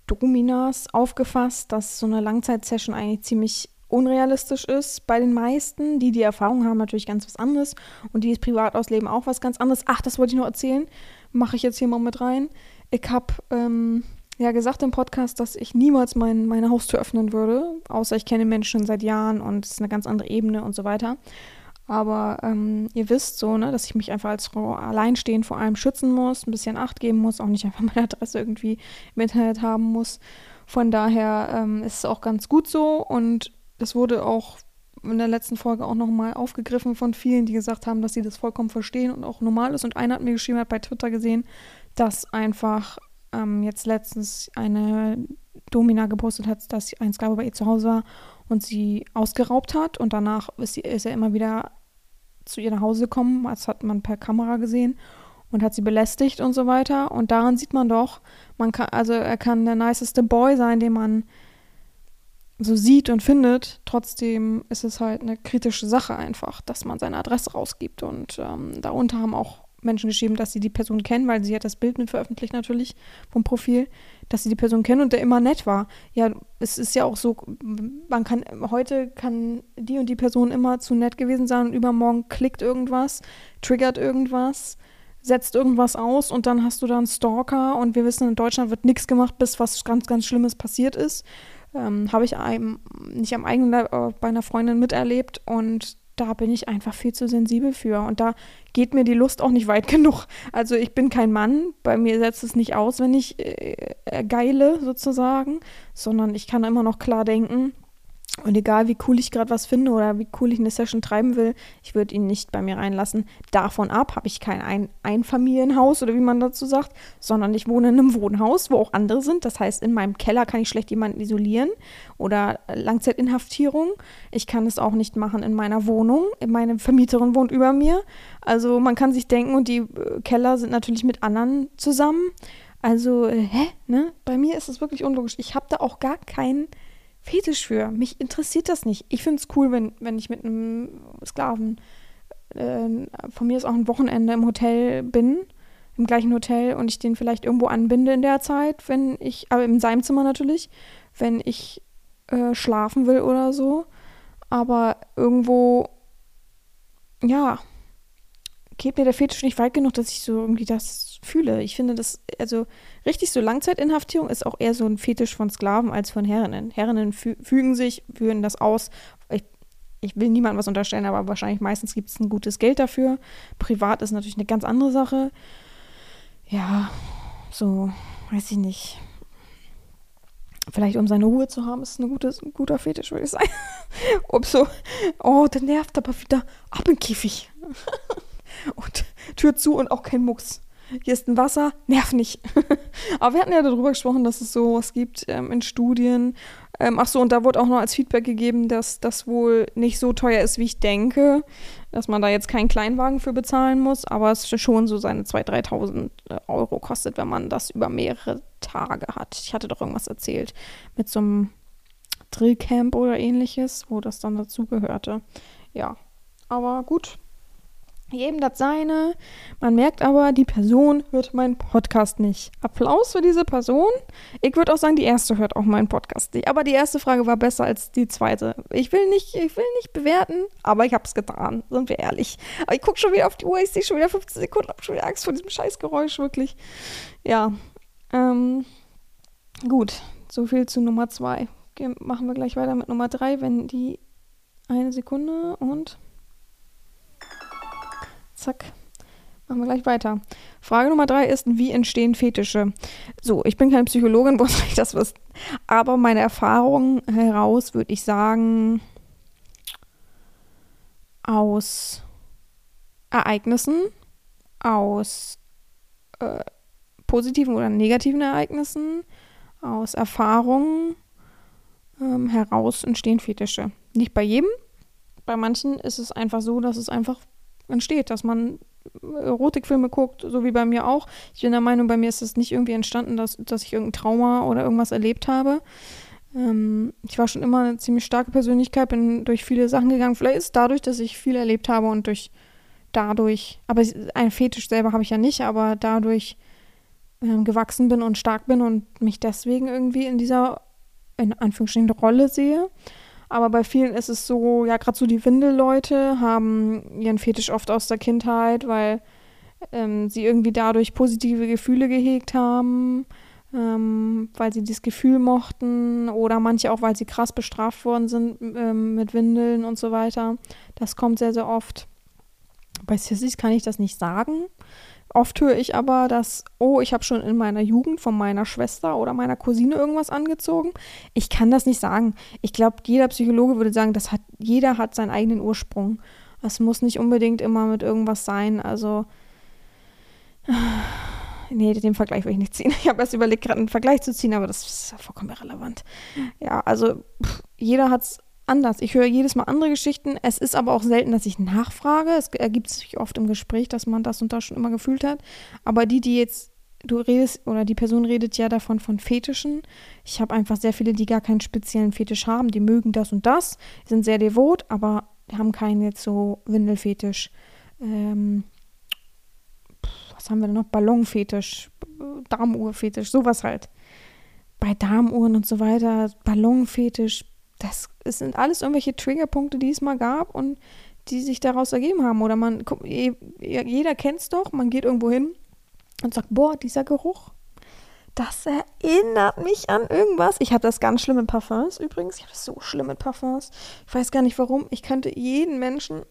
Dominas aufgefasst, dass so eine Langzeitsession eigentlich ziemlich unrealistisch ist bei den meisten. Die, die Erfahrung haben, natürlich ganz was anderes und die es privat ausleben, auch was ganz anderes. Ach, das wollte ich noch erzählen. Mache ich jetzt hier mal mit rein. Ich habe ähm, ja gesagt im Podcast, dass ich niemals mein, meine Haustür öffnen würde, außer ich kenne Menschen seit Jahren und es ist eine ganz andere Ebene und so weiter. Aber ähm, ihr wisst so, ne, dass ich mich einfach als Frau alleinstehend vor allem schützen muss, ein bisschen Acht geben muss, auch nicht einfach meine Adresse irgendwie im Internet haben muss. Von daher ähm, ist es auch ganz gut so und das wurde auch in der letzten Folge auch nochmal aufgegriffen von vielen, die gesagt haben, dass sie das vollkommen verstehen und auch normal ist. Und einer hat mir geschrieben, hat bei Twitter gesehen, dass einfach ähm, jetzt letztens eine Domina gepostet hat, dass ein Sklave bei ihr zu Hause war und sie ausgeraubt hat. Und danach ist, sie, ist er immer wieder zu ihr nach Hause gekommen. Das hat man per Kamera gesehen und hat sie belästigt und so weiter. Und daran sieht man doch, man kann, also er kann der niceste Boy sein, den man so sieht und findet. Trotzdem ist es halt eine kritische Sache einfach, dass man seine Adresse rausgibt. Und ähm, darunter haben auch Menschen geschrieben, dass sie die Person kennen, weil sie hat das Bild mit veröffentlicht natürlich vom Profil, dass sie die Person kennen und der immer nett war. Ja, es ist ja auch so, man kann, heute kann die und die Person immer zu nett gewesen sein und übermorgen klickt irgendwas, triggert irgendwas, setzt irgendwas aus und dann hast du da einen Stalker und wir wissen, in Deutschland wird nichts gemacht, bis was ganz, ganz Schlimmes passiert ist. Ähm, Habe ich einem, nicht am eigenen Leib, äh, bei einer Freundin miterlebt und da bin ich einfach viel zu sensibel für. Und da geht mir die Lust auch nicht weit genug. Also ich bin kein Mann, bei mir setzt es nicht aus, wenn ich äh, geile sozusagen, sondern ich kann immer noch klar denken, und egal wie cool ich gerade was finde oder wie cool ich eine Session treiben will, ich würde ihn nicht bei mir reinlassen. Davon ab habe ich kein Ein Einfamilienhaus oder wie man dazu sagt, sondern ich wohne in einem Wohnhaus, wo auch andere sind. Das heißt, in meinem Keller kann ich schlecht jemanden isolieren oder Langzeitinhaftierung. Ich kann es auch nicht machen in meiner Wohnung. Meine Vermieterin wohnt über mir. Also man kann sich denken, und die äh, Keller sind natürlich mit anderen zusammen. Also, äh, hä? Ne? Bei mir ist es wirklich unlogisch. Ich habe da auch gar keinen Fetisch für. Mich interessiert das nicht. Ich finde es cool, wenn, wenn ich mit einem Sklaven äh, von mir ist auch ein Wochenende im Hotel bin, im gleichen Hotel und ich den vielleicht irgendwo anbinde in der Zeit, wenn ich, aber in seinem Zimmer natürlich, wenn ich äh, schlafen will oder so. Aber irgendwo, ja, geht mir der Fetisch nicht weit genug, dass ich so irgendwie das fühle. Ich finde das, also richtig so Langzeitinhaftierung ist auch eher so ein Fetisch von Sklaven als von Herrinnen. Herrinnen fü fügen sich, führen das aus. Ich, ich will niemandem was unterstellen, aber wahrscheinlich meistens gibt es ein gutes Geld dafür. Privat ist natürlich eine ganz andere Sache. Ja, so, weiß ich nicht. Vielleicht um seine Ruhe zu haben, ist ein, gutes, ein guter Fetisch, würde ich sagen. Ob so, oh, der nervt aber wieder ab im Käfig. und Tür zu und auch kein Mucks. Hier ist ein Wasser, nerv nicht. Aber wir hatten ja darüber gesprochen, dass es sowas gibt ähm, in Studien. Ähm, ach so, und da wurde auch noch als Feedback gegeben, dass das wohl nicht so teuer ist, wie ich denke. Dass man da jetzt keinen Kleinwagen für bezahlen muss, aber es schon so seine 2.000, 3.000 äh, Euro kostet, wenn man das über mehrere Tage hat. Ich hatte doch irgendwas erzählt mit so einem Drillcamp oder ähnliches, wo das dann dazugehörte. Ja, aber gut, jedem das seine. Man merkt aber, die Person hört meinen Podcast nicht. Applaus für diese Person. Ich würde auch sagen, die erste hört auch meinen Podcast nicht. Aber die erste Frage war besser als die zweite. Ich will nicht, ich will nicht bewerten, aber ich habe es getan. Sind wir ehrlich. Aber ich gucke schon wieder auf die Uhr. Ich sehe schon wieder 15 Sekunden. habe schon wieder Angst vor diesem Scheißgeräusch, wirklich. Ja. Ähm, gut. So viel zu Nummer zwei. Okay, machen wir gleich weiter mit Nummer drei, wenn die eine Sekunde und Zack. Machen wir gleich weiter. Frage Nummer drei ist, wie entstehen Fetische? So, ich bin keine Psychologin, wo soll ich das wissen? Aber meine Erfahrung heraus würde ich sagen, aus Ereignissen, aus äh, positiven oder negativen Ereignissen, aus Erfahrungen ähm, heraus entstehen Fetische. Nicht bei jedem. Bei manchen ist es einfach so, dass es einfach entsteht, dass man Erotikfilme guckt, so wie bei mir auch. Ich bin der Meinung, bei mir ist es nicht irgendwie entstanden, dass, dass ich irgendein Trauma oder irgendwas erlebt habe. Ähm, ich war schon immer eine ziemlich starke Persönlichkeit, bin durch viele Sachen gegangen. Vielleicht ist es dadurch, dass ich viel erlebt habe und durch dadurch, aber ein Fetisch selber habe ich ja nicht, aber dadurch ähm, gewachsen bin und stark bin und mich deswegen irgendwie in dieser, in Anführungsstrichen, Rolle sehe. Aber bei vielen ist es so, ja, gerade so die Windelleute haben ihren Fetisch oft aus der Kindheit, weil ähm, sie irgendwie dadurch positive Gefühle gehegt haben. ähm, weil sie das Gefühl mochten oder manche auch, weil sie krass bestraft worden sind ähm, mit Windeln und so weiter. Das kommt sehr, sehr oft. Bei Sissys kann ich das nicht sagen. Oft höre ich aber, dass, oh, ich habe schon in meiner Jugend von meiner Schwester oder meiner Cousine irgendwas angezogen. Ich kann das nicht sagen. Ich glaube, jeder Psychologe würde sagen, das hat, jeder hat seinen eigenen Ursprung. Es muss nicht unbedingt immer mit irgendwas sein. Also, nee, den Vergleich will ich nicht ziehen. Ich habe erst überlegt, gerade einen Vergleich zu ziehen, aber das ist vollkommen irrelevant. Ja, also pff, jeder hat es anders. Ich höre jedes Mal andere Geschichten. Es ist aber auch selten, dass ich nachfrage. Es ergibt sich oft im Gespräch, dass man das und das schon immer gefühlt hat. Aber die, die jetzt, du redest, oder die Person redet ja davon von Fetischen. Ich habe einfach sehr viele, die gar keinen speziellen Fetisch haben. Die mögen das und das, sind sehr devot, aber haben keinen jetzt so Windelfetisch. Ähm, was haben wir denn noch? Ballonfetisch, Darmuhrfetisch, sowas halt. Bei Darmuhren und so weiter, Ballonfetisch, das, das sind alles irgendwelche Triggerpunkte, die es mal gab und die sich daraus ergeben haben. Oder man, jeder kennt es doch, man geht irgendwo hin und sagt, boah, dieser Geruch, das erinnert mich an irgendwas. Ich habe das ganz schlimm mit Parfums übrigens. Ich habe das so schlimm mit Parfums. Ich weiß gar nicht warum. Ich könnte jeden Menschen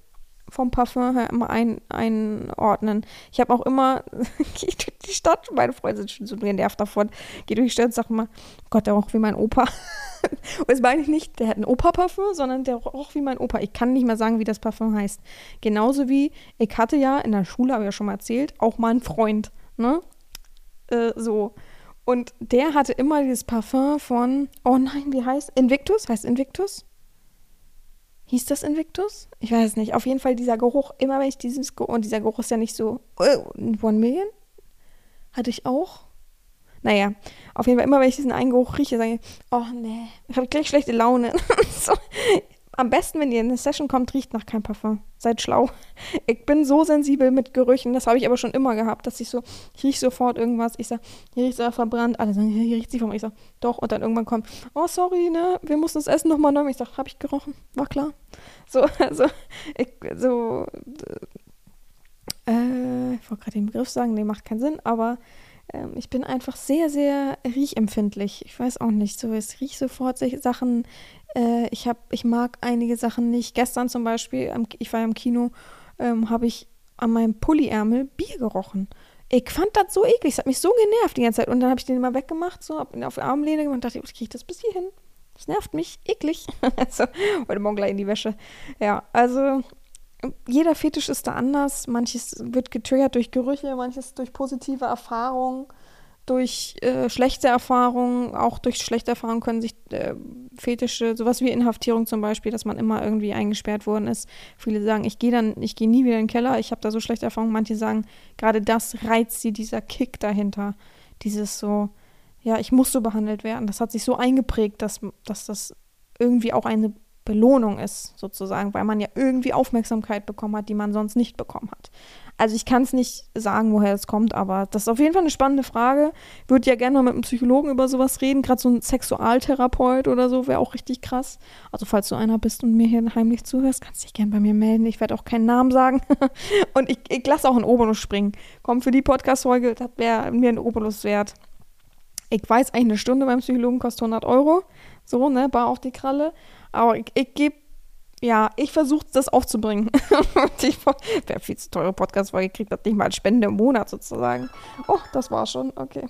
vom Parfum her immer ein, einordnen. Ich habe auch immer, gehe durch die Stadt, meine Freunde sind schon so genervt davon, gehe durch die Stadt und sage immer, Gott, der roch wie mein Opa. und das meine ich nicht, der hat ein Opa-Parfum, sondern der roch wie mein Opa. Ich kann nicht mehr sagen, wie das Parfum heißt. Genauso wie, ich hatte ja in der Schule, habe ich ja schon mal erzählt, auch mal einen Freund, ne? Äh, so. Und der hatte immer dieses Parfum von, oh nein, wie heißt? Invictus? Heißt Invictus? Hieß das Invictus? Ich weiß es nicht. Auf jeden Fall dieser Geruch, immer wenn ich dieses Geruch, und dieser Geruch ist ja nicht so, oh, One Million? Hatte ich auch. Naja, auf jeden Fall, immer wenn ich diesen einen Geruch rieche, sage ich, oh nee, ich habe gleich schlechte Laune. so, am besten, wenn ihr in eine Session kommt, riecht nach kein Parfum. Seid schlau. Ich bin so sensibel mit Gerüchen, das habe ich aber schon immer gehabt, dass ich so, ich rieche sofort irgendwas. Ich sage, hier riecht es verbrannt. Alle sagen, hier riecht sie vom. Ich sage, doch. Und dann irgendwann kommt, oh, sorry, ne, wir mussten das Essen nochmal neu. Ich sage, habe ich gerochen? War klar. So, also, ich, so, äh, ich wollte gerade den Begriff sagen, nee, macht keinen Sinn, aber ähm, ich bin einfach sehr, sehr riechempfindlich. Ich weiß auch nicht, so, es riecht sofort Sachen äh, ich, hab, ich mag einige Sachen nicht. Gestern zum Beispiel, ich war ja im Kino, ähm, habe ich an meinem Pulliärmel Bier gerochen. Ich fand das so eklig, es hat mich so genervt die ganze Zeit. Und dann habe ich den immer weggemacht, so hab ihn auf die Armlehne gemacht und dachte, ich kriege das bis hierhin. Das nervt mich, eklig. also, heute Morgen gleich in die Wäsche. Ja, also jeder Fetisch ist da anders. Manches wird getriggert durch Gerüche, manches durch positive Erfahrungen durch äh, schlechte Erfahrungen, auch durch schlechte Erfahrungen können sich äh, Fetische, sowas wie Inhaftierung zum Beispiel, dass man immer irgendwie eingesperrt worden ist. Viele sagen, ich gehe dann, ich gehe nie wieder in den Keller, ich habe da so schlechte Erfahrungen. Manche sagen, gerade das reizt sie, dieser Kick dahinter. Dieses so, ja, ich muss so behandelt werden. Das hat sich so eingeprägt, dass, dass das irgendwie auch eine Belohnung ist, sozusagen, weil man ja irgendwie Aufmerksamkeit bekommen hat, die man sonst nicht bekommen hat. Also ich kann es nicht sagen, woher es kommt, aber das ist auf jeden Fall eine spannende Frage. Würde ja gerne mal mit einem Psychologen über sowas reden. Gerade so ein Sexualtherapeut oder so wäre auch richtig krass. Also falls du einer bist und mir hier heimlich zuhörst, kannst du dich gerne bei mir melden. Ich werde auch keinen Namen sagen. und ich, ich lasse auch einen Obolus springen. Komm, für die Podcast-Folge, das wäre mir ein Obolus wert. Ich weiß eigentlich, eine Stunde beim Psychologen kostet 100 Euro. So, ne, bar auf die Kralle. Aber ich, ich gebe ja, ich versuche das aufzubringen. Wer viel zu teure Podcast-Folge kriegt das nicht mal Spende im Monat sozusagen. Oh, das war schon. Okay.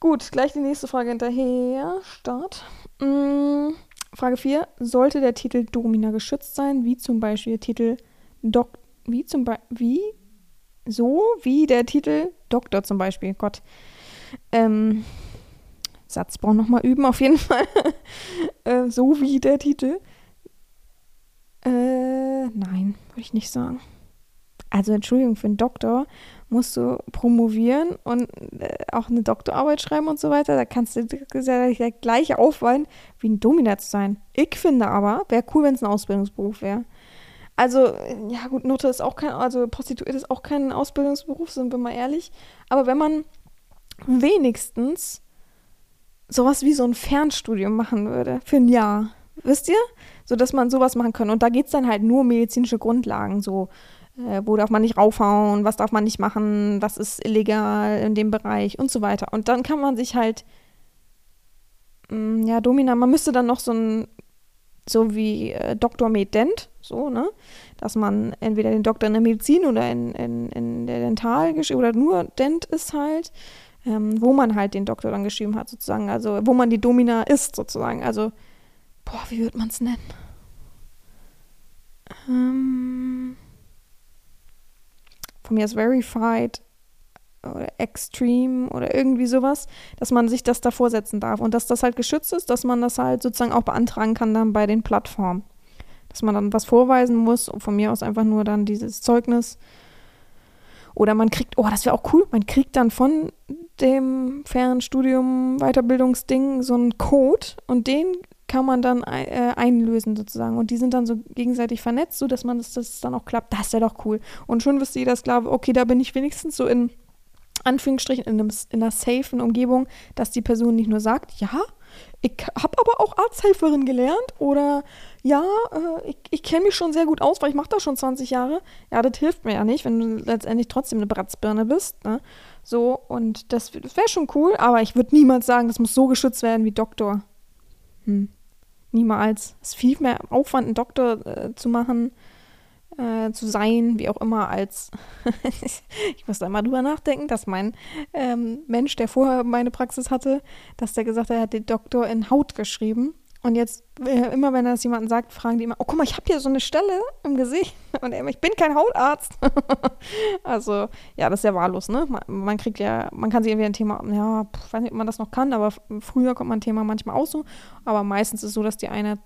Gut, gleich die nächste Frage hinterher. Start. Hm, Frage 4. Sollte der Titel Domina geschützt sein, wie zum Beispiel der Titel Dok. Wie zum Beispiel. Wie? So wie der Titel Doktor zum Beispiel. Gott. Ähm. Satzbau nochmal üben, auf jeden Fall. äh, so wie der Titel. Äh, nein, würde ich nicht sagen. Also Entschuldigung, für einen Doktor musst du promovieren und äh, auch eine Doktorarbeit schreiben und so weiter. Da kannst du ja der gleiche Aufwand wie ein Dominat sein. Ich finde aber, wäre cool, wenn es ein Ausbildungsberuf wäre. Also, ja gut, Nutte ist auch kein, also Prostituiert ist auch kein Ausbildungsberuf, sind wir mal ehrlich. Aber wenn man wenigstens sowas wie so ein Fernstudium machen würde, für ein Jahr, wisst ihr? So dass man sowas machen kann. Und da geht es dann halt nur um medizinische Grundlagen, so Äh, wo darf man nicht raufhauen? Was darf man nicht machen? Was ist illegal in dem Bereich und so weiter. Und dann kann man sich halt, mh, mm, ja, Domina, man müsste dann noch so ein, so wie äh, Dr. Med Dent, so, ne? Dass man entweder den Doktor in der Medizin oder in, in, in der Dental oder nur Dent ist halt ähm, wo man halt den Doktor dann geschrieben hat, sozusagen. Also, wo man die Domina ist, sozusagen. Also, boah, wie wird man es nennen? Ähm, von mir ist Verified oder Extreme oder irgendwie sowas, dass man sich das davor setzen darf und dass das halt geschützt ist, dass man das halt sozusagen auch beantragen kann dann bei den Plattformen. Dass man dann was vorweisen muss und von mir aus einfach nur dann dieses Zeugnis oder man kriegt, oh, das wäre auch cool, man kriegt dann von dem Fernstudium Weiterbildungsding so einen Code und den kann man dann äh, einlösen sozusagen. Und die sind dann so gegenseitig vernetzt, sodass man das, das dann auch klappt. Das ist ja doch cool. Und schon ihr das, glaube okay, da bin ich wenigstens so in Anführungsstrichen in, einem, in einer safen Umgebung, dass die Person nicht nur sagt, ja, ich habe aber auch Arzthelferin gelernt oder ja, äh, ich, ich kenne mich schon sehr gut aus, weil ich mache das schon 20 Jahre. Ja, das hilft mir ja nicht, wenn du letztendlich trotzdem eine Bratzbirne bist. Ne? So, und das, das wäre schon cool, aber ich würde niemals sagen, das muss so geschützt werden wie Doktor. Hm. Niemals. Es ist viel mehr Aufwand, einen Doktor äh, zu machen äh, zu sein, wie auch immer, als ich muss da mal drüber nachdenken, dass mein ähm, Mensch, der vorher meine Praxis hatte, dass der gesagt hat, er hat den Doktor in Haut geschrieben. Und jetzt, äh, immer wenn das jemanden sagt, fragen die immer, oh guck mal, ich habe hier so eine Stelle im Gesicht. Und er, ich bin kein Hautarzt. also, ja, das ist ja wahllos, ne? Man, man, kriegt ja, man kann sich irgendwie ein Thema, ja, ich weiß nicht, ob man das noch kann, aber früher kommt man ein Thema manchmal auch so. Aber meistens ist es so, dass dir einer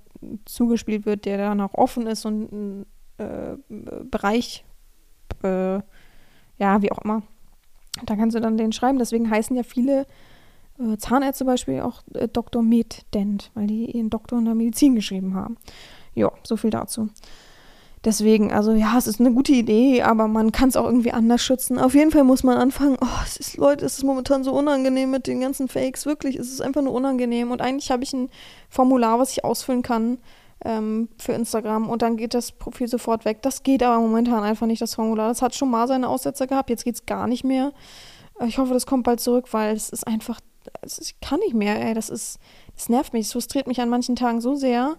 zugespielt wird, der dann auch offen ist und äh, Bereich, äh, ja, wie auch immer. Da kannst du dann den schreiben. Deswegen heißen ja viele äh, Zahnärzte zum Beispiel auch äh, Dr. Med Dent, weil die ihren Doktor in der Medizin geschrieben haben. Ja, so viel dazu. Deswegen, also ja, es ist eine gute Idee, aber man kann es auch irgendwie anders schützen. Auf jeden Fall muss man anfangen. Oh, es ist, Leute, es ist momentan so unangenehm mit den ganzen Fakes. Wirklich, es ist einfach nur unangenehm. Und eigentlich habe ich ein Formular, was ich ausfüllen kann, ähm, für Instagram und dann geht das Profil sofort weg. Das geht aber momentan einfach nicht, das Formular. Das hat schon mal seine Aussetzer gehabt, jetzt geht es gar nicht mehr. Äh, ich hoffe, das kommt bald zurück, weil es ist einfach, ich kann nicht mehr, ey. Das ist, das nervt mich, es frustriert mich an manchen Tagen so sehr.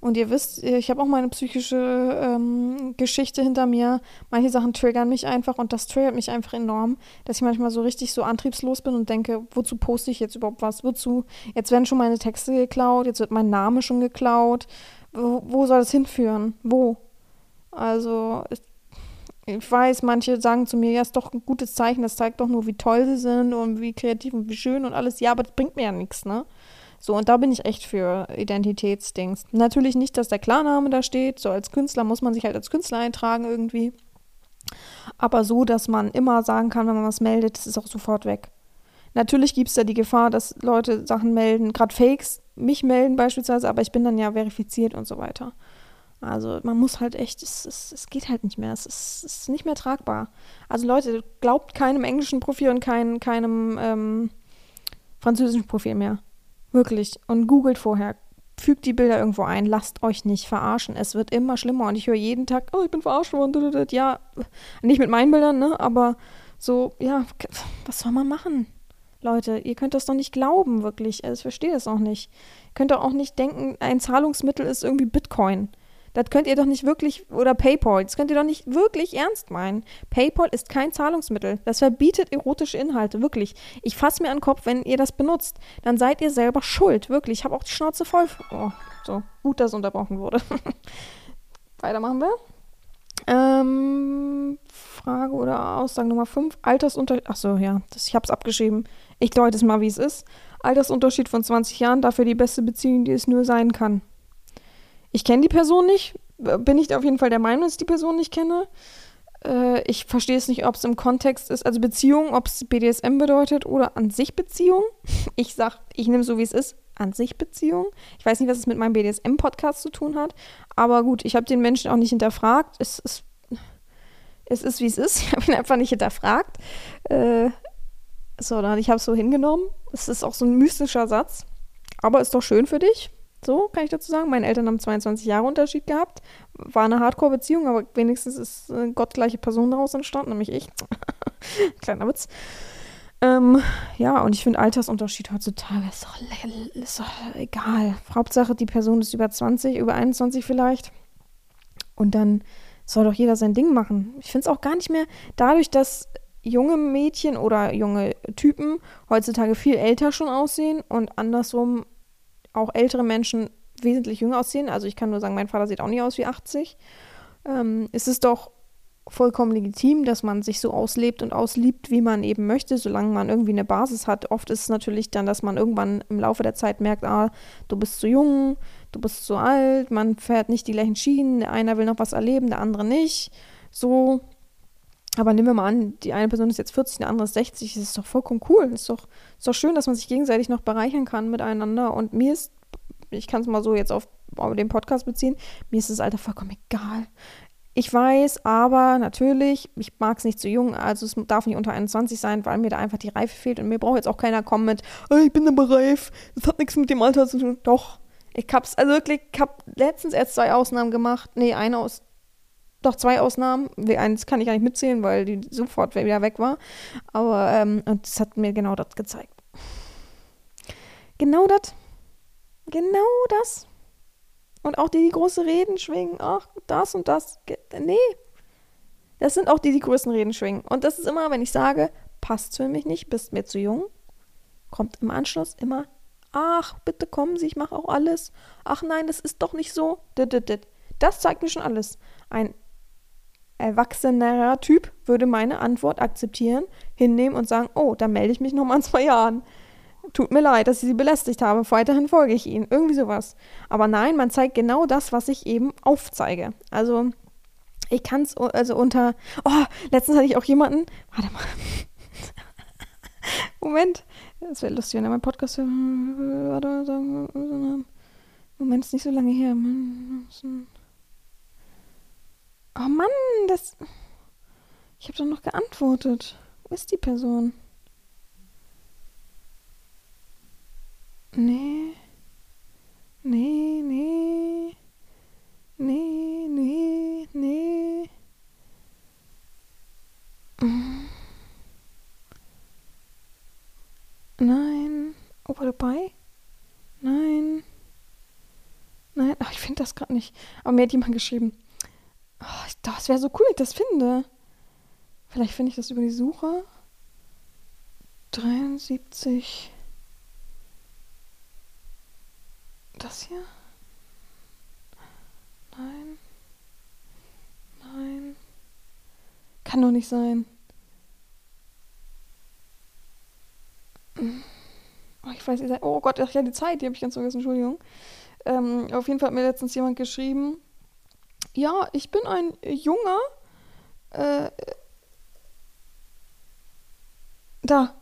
Und ihr wisst, ich habe auch meine psychische ähm, Geschichte hinter mir. Manche Sachen triggern mich einfach und das triggert mich einfach enorm, dass ich manchmal so richtig so antriebslos bin und denke, wozu poste ich jetzt überhaupt was? Wozu? Jetzt werden schon meine Texte geklaut, jetzt wird mein Name schon geklaut wo, wo soll das hinführen? Wo? Also, ich, weiß, manche sagen zu mir, ja, ist doch ein gutes Zeichen, das zeigt doch nur, wie toll sie sind und wie kreativ und wie schön und alles. Ja, aber das bringt mir ja nichts, ne? So, und da bin ich echt für Identitätsdings. Natürlich nicht, dass der Klarname da steht. So als Künstler muss man sich halt als Künstler eintragen irgendwie. Aber so, dass man immer sagen kann, wenn man was meldet, das ist auch sofort weg. Natürlich gibt es da die Gefahr, dass Leute Sachen melden, gerade Fakes, mich melden beispielsweise, aber ich bin dann ja verifiziert und so weiter. Also man muss halt echt, es, es, es geht halt nicht mehr, es ist, es ist, nicht mehr tragbar. Also Leute, glaubt keinem englischen Profil und kein, keinem ähm, französischen Profil mehr. Wirklich. Und googelt vorher, fügt die Bilder irgendwo ein, lasst euch nicht verarschen. Es wird immer schlimmer und ich höre jeden Tag, oh, ich bin verarscht worden. Ja, nicht mit meinen Bildern, ne? Aber so, ja, was soll man machen? Leute, ihr könnt das doch nicht glauben, wirklich. Also ich verstehe das auch nicht. Ihr könnt doch auch nicht denken, ein Zahlungsmittel ist irgendwie Bitcoin. Das könnt ihr doch nicht wirklich, oder PayPal, das könnt ihr doch nicht wirklich ernst meinen. PayPal ist kein Zahlungsmittel. Das verbietet erotische Inhalte, wirklich. Ich fasse mir an den Kopf, wenn ihr das benutzt. Dann seid ihr selber schuld, wirklich. Ich habe auch die Schnauze voll. Oh, so, gut, dass unterbrochen wurde. Weitermachen wir. Ähm, Frage oder Aussage Nummer 5. Altersunterschied. Achso, ja, das, ich habe es abgeschrieben. Ich deute es mal, wie es ist. Altersunterschied von 20 Jahren, dafür die beste Beziehung, die es nur sein kann. Ich kenne die Person nicht. Bin ich auf jeden Fall der Meinung, dass ich die Person nicht kenne. Äh, ich verstehe es nicht, ob es im Kontext ist, also Beziehung, ob es BDSM bedeutet oder an sich Beziehung. Ich sag, ich nehme so, wie es ist, an sich Beziehung. Ich weiß nicht, was es mit meinem BDSM-Podcast zu tun hat. Aber gut, ich habe den Menschen auch nicht hinterfragt. Es, es, es ist, wie es ist. Ich habe ihn einfach nicht hinterfragt. Äh, so, dann ich habe es so hingenommen. Es ist auch so ein mystischer Satz. Aber ist doch schön für dich. So kann ich dazu sagen. Meine Eltern haben 22 Jahre Unterschied gehabt. War eine Hardcore-Beziehung, aber wenigstens ist eine gottgleiche Person daraus entstanden, nämlich ich. Kleiner Witz. Ähm, ja, und ich finde Altersunterschied heutzutage ist doch, ist doch egal. Hauptsache, die Person ist über 20, über 21 vielleicht. Und dann soll doch jeder sein Ding machen. Ich finde es auch gar nicht mehr, dadurch, dass junge Mädchen oder junge Typen heutzutage viel älter schon aussehen und andersrum auch ältere Menschen wesentlich jünger aussehen. Also ich kann nur sagen, mein Vater sieht auch nicht aus wie 80. Ähm, ist es doch vollkommen legitim, dass man sich so auslebt und ausliebt, wie man eben möchte, solange man irgendwie eine Basis hat. Oft ist es natürlich dann, dass man irgendwann im Laufe der Zeit merkt, ah, du bist zu jung, du bist zu alt, man fährt nicht die gleichen Schienen, der eine will noch was erleben, der andere nicht. So. Aber nehmen wir mal an, die eine Person ist jetzt 40, der andere ist 60, das ist doch vollkommen cool. Das ist doch, ist doch schön, dass man sich gegenseitig noch bereichern kann miteinander. Und mir ist, ich kann es mal so jetzt auf, auf den Podcast beziehen, mir ist das Alter vollkommen egal. Ich weiß, aber natürlich, ich mag es nicht zu jung, also es darf nicht unter 21 sein, weil mir da einfach die Reife fehlt und mir braucht jetzt auch keiner kommen mit, oh, ich bin aber reif, das hat nichts mit dem Alter zu tun. Doch, ich hab's, also wirklich, ich hab letztens erst zwei Ausnahmen gemacht, nee, eine aus, doch zwei Ausnahmen, eins kann ich gar nicht mitzählen, weil die sofort wieder weg war, aber, ähm, und das hat mir genau das gezeigt. Genau das, genau das. Und auch die, die große Reden schwingen, ach, das und das. Nee. Das sind auch die, die größten Reden schwingen. Und das ist immer, wenn ich sage, passt für mich nicht, bist mir zu jung, kommt im Anschluss immer, ach, bitte kommen Sie, ich mache auch alles. Ach nein, das ist doch nicht so. Das zeigt mir schon alles. Ein erwachsenerer Typ würde meine Antwort akzeptieren, hinnehmen und sagen, oh, dann melde ich mich nochmal in zwei Jahren tut mir leid, dass ich sie belästigt habe, weiterhin folge ich ihnen. Irgendwie sowas. Aber nein, man zeigt genau das, was ich eben aufzeige. Also, ich kann es, also unter, oh, letztens hatte ich auch jemanden, warte mal. Moment, das wäre lustig, wenn er meinen Podcast. Moment, ist nicht so lange her. Oh Mann, das. Ich habe doch noch geantwortet. Wo ist die Person? Nee. Nee, nee. Nee, nee, nee. Nein. Oh, war dabei? Nein. Nein. Ach, ich finde das gerade nicht. Aber mir hat jemand geschrieben. Oh, das wäre so cool, wenn ich das finde. Vielleicht finde ich das über die Suche. 73. Das hier? Nein. Nein. Kann doch nicht sein. Oh, ich weiß, ihr seid. Oh Gott, ach ja, die Zeit, die habe ich ganz vergessen, Entschuldigung. Ähm, auf jeden Fall hat mir letztens jemand geschrieben. Ja, ich bin ein junger. Äh, da.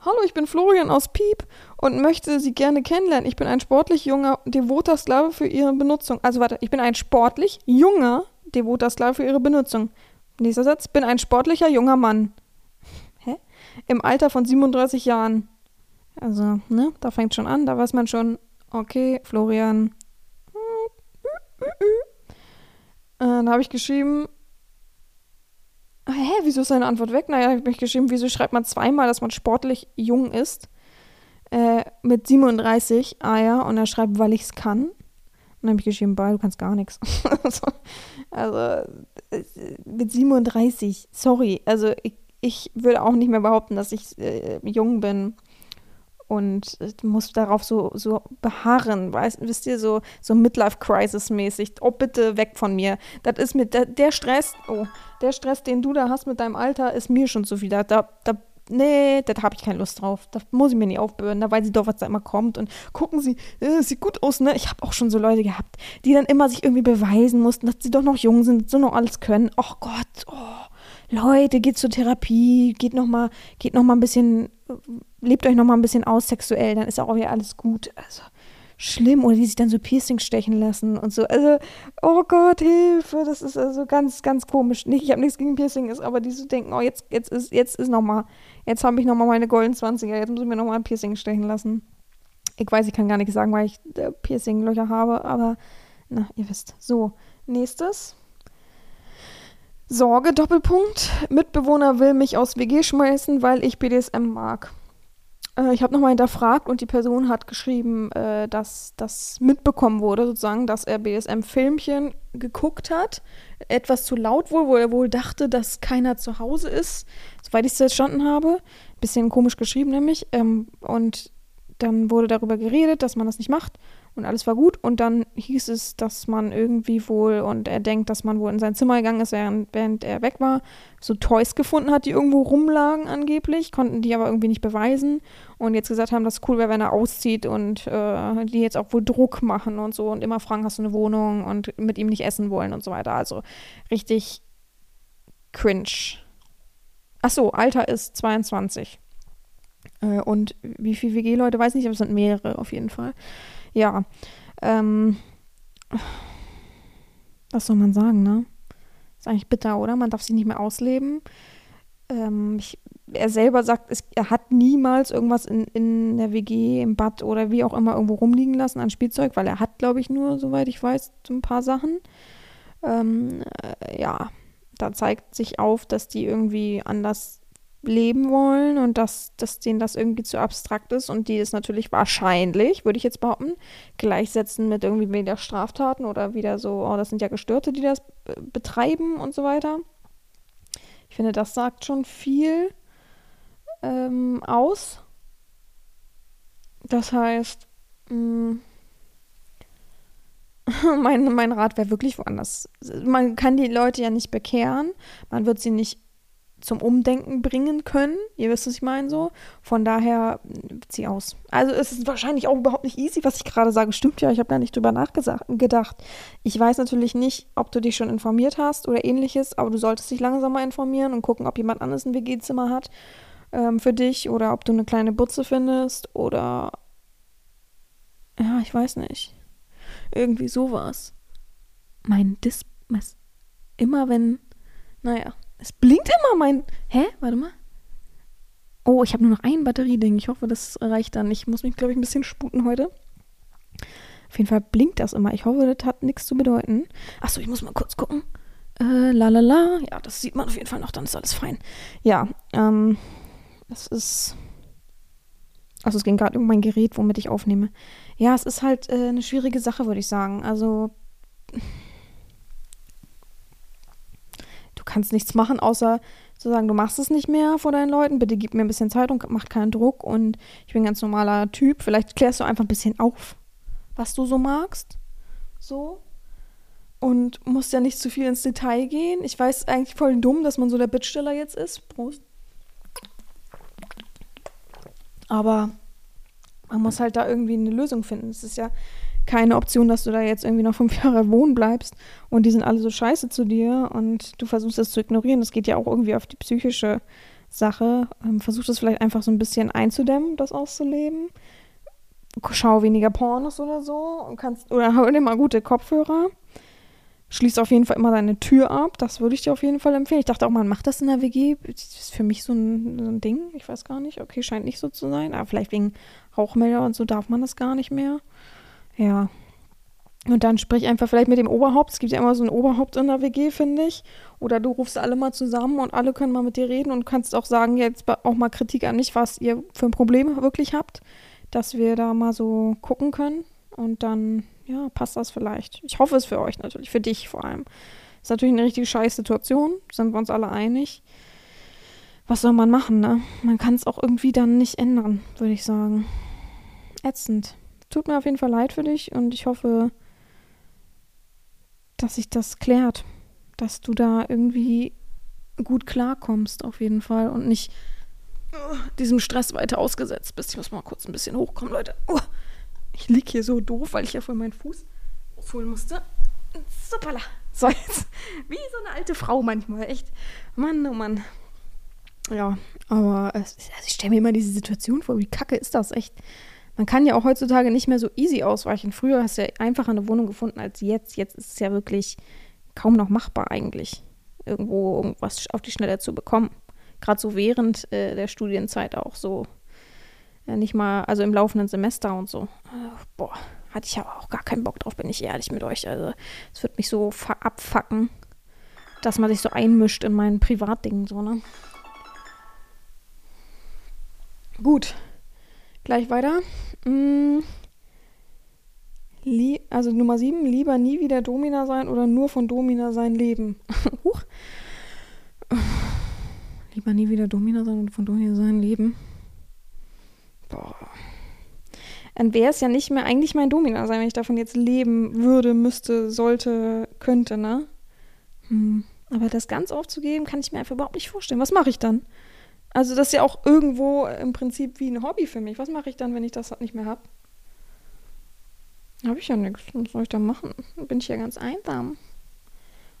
Hallo, ich bin Florian aus Piep und möchte Sie gerne kennenlernen. Ich bin ein sportlich junger, devoter Sklave für Ihre Benutzung. Also warte, ich bin ein sportlich junger, devoter Sklave für Ihre Benutzung. Nächster Satz, bin ein sportlicher junger Mann. Hä? Im Alter von 37 Jahren. Also, ne, da fängt schon an, da weiß man schon, okay, Florian. Äh, da habe ich geschrieben, hä, wieso ist seine Antwort weg? Naja, ich habe mich geschrieben, wieso schreibt man zweimal, dass man sportlich jung ist? Äh, mit 37, ah ja, und er schreibt, weil ich es kann. Und dann habe ich geschrieben, bah, du kannst gar nichts. also, äh, mit 37, sorry. Also, ich, ich würde auch nicht mehr behaupten, dass ich äh, jung bin und muss darauf so, so beharren, weißt, wisst ihr, so, so Midlife-Crisis-mäßig. Oh, bitte weg von mir. Das ist mit der, der Stress, oh, der Stress, den du da hast mit deinem Alter, ist mir schon zu viel. Da, da, nee, da habe ich keine Lust drauf. Da muss ich mir nicht aufbürden, da weiß ich doch, was da immer kommt. Und gucken Sie, äh, sieht gut aus, ne? Ich habe auch schon so Leute gehabt, die dann immer sich irgendwie beweisen mussten, dass sie doch noch jung sind, so noch alles können. Oh Gott, oh. Leute, geht zur Therapie, geht noch mal, geht noch mal ein bisschen lebt euch noch mal ein bisschen aus sexuell, dann ist auch wieder alles gut. Also schlimm oder die sich dann so Piercing stechen lassen und so. Also oh Gott, Hilfe, das ist also ganz ganz komisch. Nicht, ich habe nichts gegen Piercing ist, aber die so denken, oh jetzt jetzt ist jetzt ist noch mal, jetzt habe ich noch mal meine golden 20er, jetzt muss ich mir noch mal ein Piercing stechen lassen. Ich weiß, ich kann gar nichts sagen, weil ich äh, Piercing-Löcher habe, aber na, ihr wisst. So, nächstes. Sorge, Doppelpunkt. Mitbewohner will mich aus WG schmeißen, weil ich BDSM mag. Äh, ich habe nochmal hinterfragt und die Person hat geschrieben, äh, dass das mitbekommen wurde, sozusagen, dass er BDSM-Filmchen geguckt hat. Etwas zu laut wohl, wo er wohl dachte, dass keiner zu Hause ist, soweit ich es verstanden habe. Bisschen komisch geschrieben nämlich. Ähm, und dann wurde darüber geredet, dass man das nicht macht und alles war gut. Und dann hieß es, dass man irgendwie wohl, und er denkt, dass man wohl in sein Zimmer gegangen ist, während, er weg war, so Toys gefunden hat, die irgendwo rumlagen angeblich, konnten die aber irgendwie nicht beweisen. Und jetzt gesagt haben, dass es cool wäre, wenn er auszieht und äh, die jetzt auch wohl Druck machen und so und immer fragen, hast du eine Wohnung und mit ihm nicht essen wollen und so weiter. Also richtig cringe. Ach so, Alter ist 22. Äh, und wie viele WG-Leute, weiß nicht, aber es sind mehrere auf jeden Fall. Ja. Ähm, was soll man sagen, ne? Ist eigentlich bitter, oder? Man darf sich nicht mehr ausleben. Ähm, ich, er selber sagt, es, er hat niemals irgendwas in, in der WG, im Bad oder wie auch immer irgendwo rumliegen lassen an Spielzeug, weil er hat, glaube ich, nur, soweit ich weiß, so ein paar Sachen. Ähm, äh, ja, da zeigt sich auf, dass die irgendwie anders leben wollen und dass, dass denen das irgendwie zu abstrakt ist und die es natürlich wahrscheinlich, würde ich jetzt behaupten, gleichsetzen mit irgendwie wieder Straftaten oder wieder so, oh, das sind ja Gestörte, die das betreiben und so weiter. Ich finde, das sagt schon viel ähm, aus. Das heißt, mh, mm, mein, mein Rat wäre wirklich woanders. Man kann die Leute ja nicht bekehren, man wird sie nicht zum Umdenken bringen können. Ihr wisst, was ich meine so. Von daher zieh aus. Also es ist wahrscheinlich auch überhaupt nicht easy, was ich gerade sage. Stimmt ja, ich habe gar nicht drüber nachgedacht. Ich weiß natürlich nicht, ob du dich schon informiert hast oder ähnliches, aber du solltest dich langsam mal informieren und gucken, ob jemand anderes ein WG-Zimmer hat ähm, für dich oder ob du eine kleine Butze findest oder ja, ich weiß nicht. Irgendwie sowas. Mein Dis... Immer wenn... Naja, es blinkt immer mein. Hä? Warte mal. Oh, ich habe nur noch ein Batterieding. Ich hoffe, das reicht dann. Ich muss mich, glaube ich, ein bisschen sputen heute. Auf jeden Fall blinkt das immer. Ich hoffe, das hat nichts zu bedeuten. Achso, ich muss mal kurz gucken. Äh, la la la. Ja, das sieht man auf jeden Fall noch, dann ist alles fein. Ja, ähm, es ist. Also es ging gerade um mein Gerät, womit ich aufnehme. Ja, es ist halt äh, eine schwierige Sache, würde ich sagen. Also du kannst nichts machen, außer zu sagen, du machst es nicht mehr vor deinen Leuten, bitte gib mir ein bisschen Zeit und mach keinen Druck und ich bin ein ganz normaler Typ. Vielleicht klärst du einfach ein bisschen auf, was du so magst. So. Und musst ja nicht zu viel ins Detail gehen. Ich weiß eigentlich voll dumm, dass man so der Bittsteller jetzt ist. Prost. Aber man muss halt da irgendwie eine Lösung finden. Es ist ja keine Option, dass du da jetzt irgendwie noch fünf Jahre wohnen bleibst und die sind alle so scheiße zu dir und du versuchst das zu ignorieren. Das geht ja auch irgendwie auf die psychische Sache. Ähm, versuch das vielleicht einfach so ein bisschen einzudämmen, das auszuleben. Schau weniger Pornos oder so und kannst, oder hör dir mal gute Kopfhörer. Schließ auf jeden Fall immer deine Tür ab. Das würde ich dir auf jeden Fall empfehlen. Ich dachte auch, man macht das in der WG. Das ist für mich so ein, so ein Ding. Ich weiß gar nicht. Okay, scheint nicht so zu sein. Aber vielleicht wegen Rauchmelder und so darf man das gar nicht mehr. Ja. Und dann sprich einfach vielleicht mit dem Oberhaupt. Es gibt ja immer so ein Oberhaupt in der WG, finde ich. Oder du rufst alle mal zusammen und alle können mal mit dir reden und kannst auch sagen, jetzt auch mal Kritik an mich, was ihr für ein Problem wirklich habt, dass wir da mal so gucken können. Und dann, ja, passt das vielleicht. Ich hoffe es für euch natürlich, für dich vor allem. Ist natürlich eine richtig scheiß Situation, sind wir uns alle einig. Was soll man machen, ne? Man kann es auch irgendwie dann nicht ändern, würde ich sagen. Ätzend tut mir auf jeden Fall leid für dich und ich hoffe, dass sich das klärt, dass du da irgendwie gut klarkommst auf jeden Fall und nicht uh, diesem Stress weiter ausgesetzt bist. Ich muss mal kurz ein bisschen hochkommen, Leute. Uh, ich liege hier so doof, weil ich ja vorhin meinen Fuß aufholen musste. Supala. So, jetzt wie so eine alte Frau manchmal, echt. Mann, oh Mann. Ja, aber also ich stelle mir immer diese Situation vor, wie kacke ist das, echt man kann ja auch heutzutage nicht mehr so easy ausweichen. Früher hast du ja einfacher eine Wohnung gefunden als jetzt. Jetzt ist es ja wirklich kaum noch machbar eigentlich, irgendwo irgendwas auf die Schnelle zu bekommen. Gerade so während äh, der Studienzeit auch so. Ja, nicht mal, also im laufenden Semester und so. Äh, boah, hatte ich aber auch gar keinen Bock drauf, bin ich ehrlich mit euch. Also, es wird mich so abfacken, dass man sich so einmischt in mein Privatding, so, ne? Gut. Gleich weiter. Hm. also Nummer 7, lieber nie wieder Domina sein oder nur von Domina sein leben. Huch. Lieber nie wieder Domina sein und von Domina sein leben. Boah. Dann wäre es ja nicht mehr eigentlich mein Domina sein, wenn ich davon jetzt leben würde, müsste, sollte, könnte, ne? Hm. Aber das ganz aufzugeben, kann ich mir einfach überhaupt nicht vorstellen. Was mache ich dann? Also das ist ja auch irgendwo im Prinzip wie ein Hobby für mich. Was mache ich dann, wenn ich das nicht mehr habe? Habe ich ja nichts. Was soll ich da machen? Bin ich ja ganz einsam.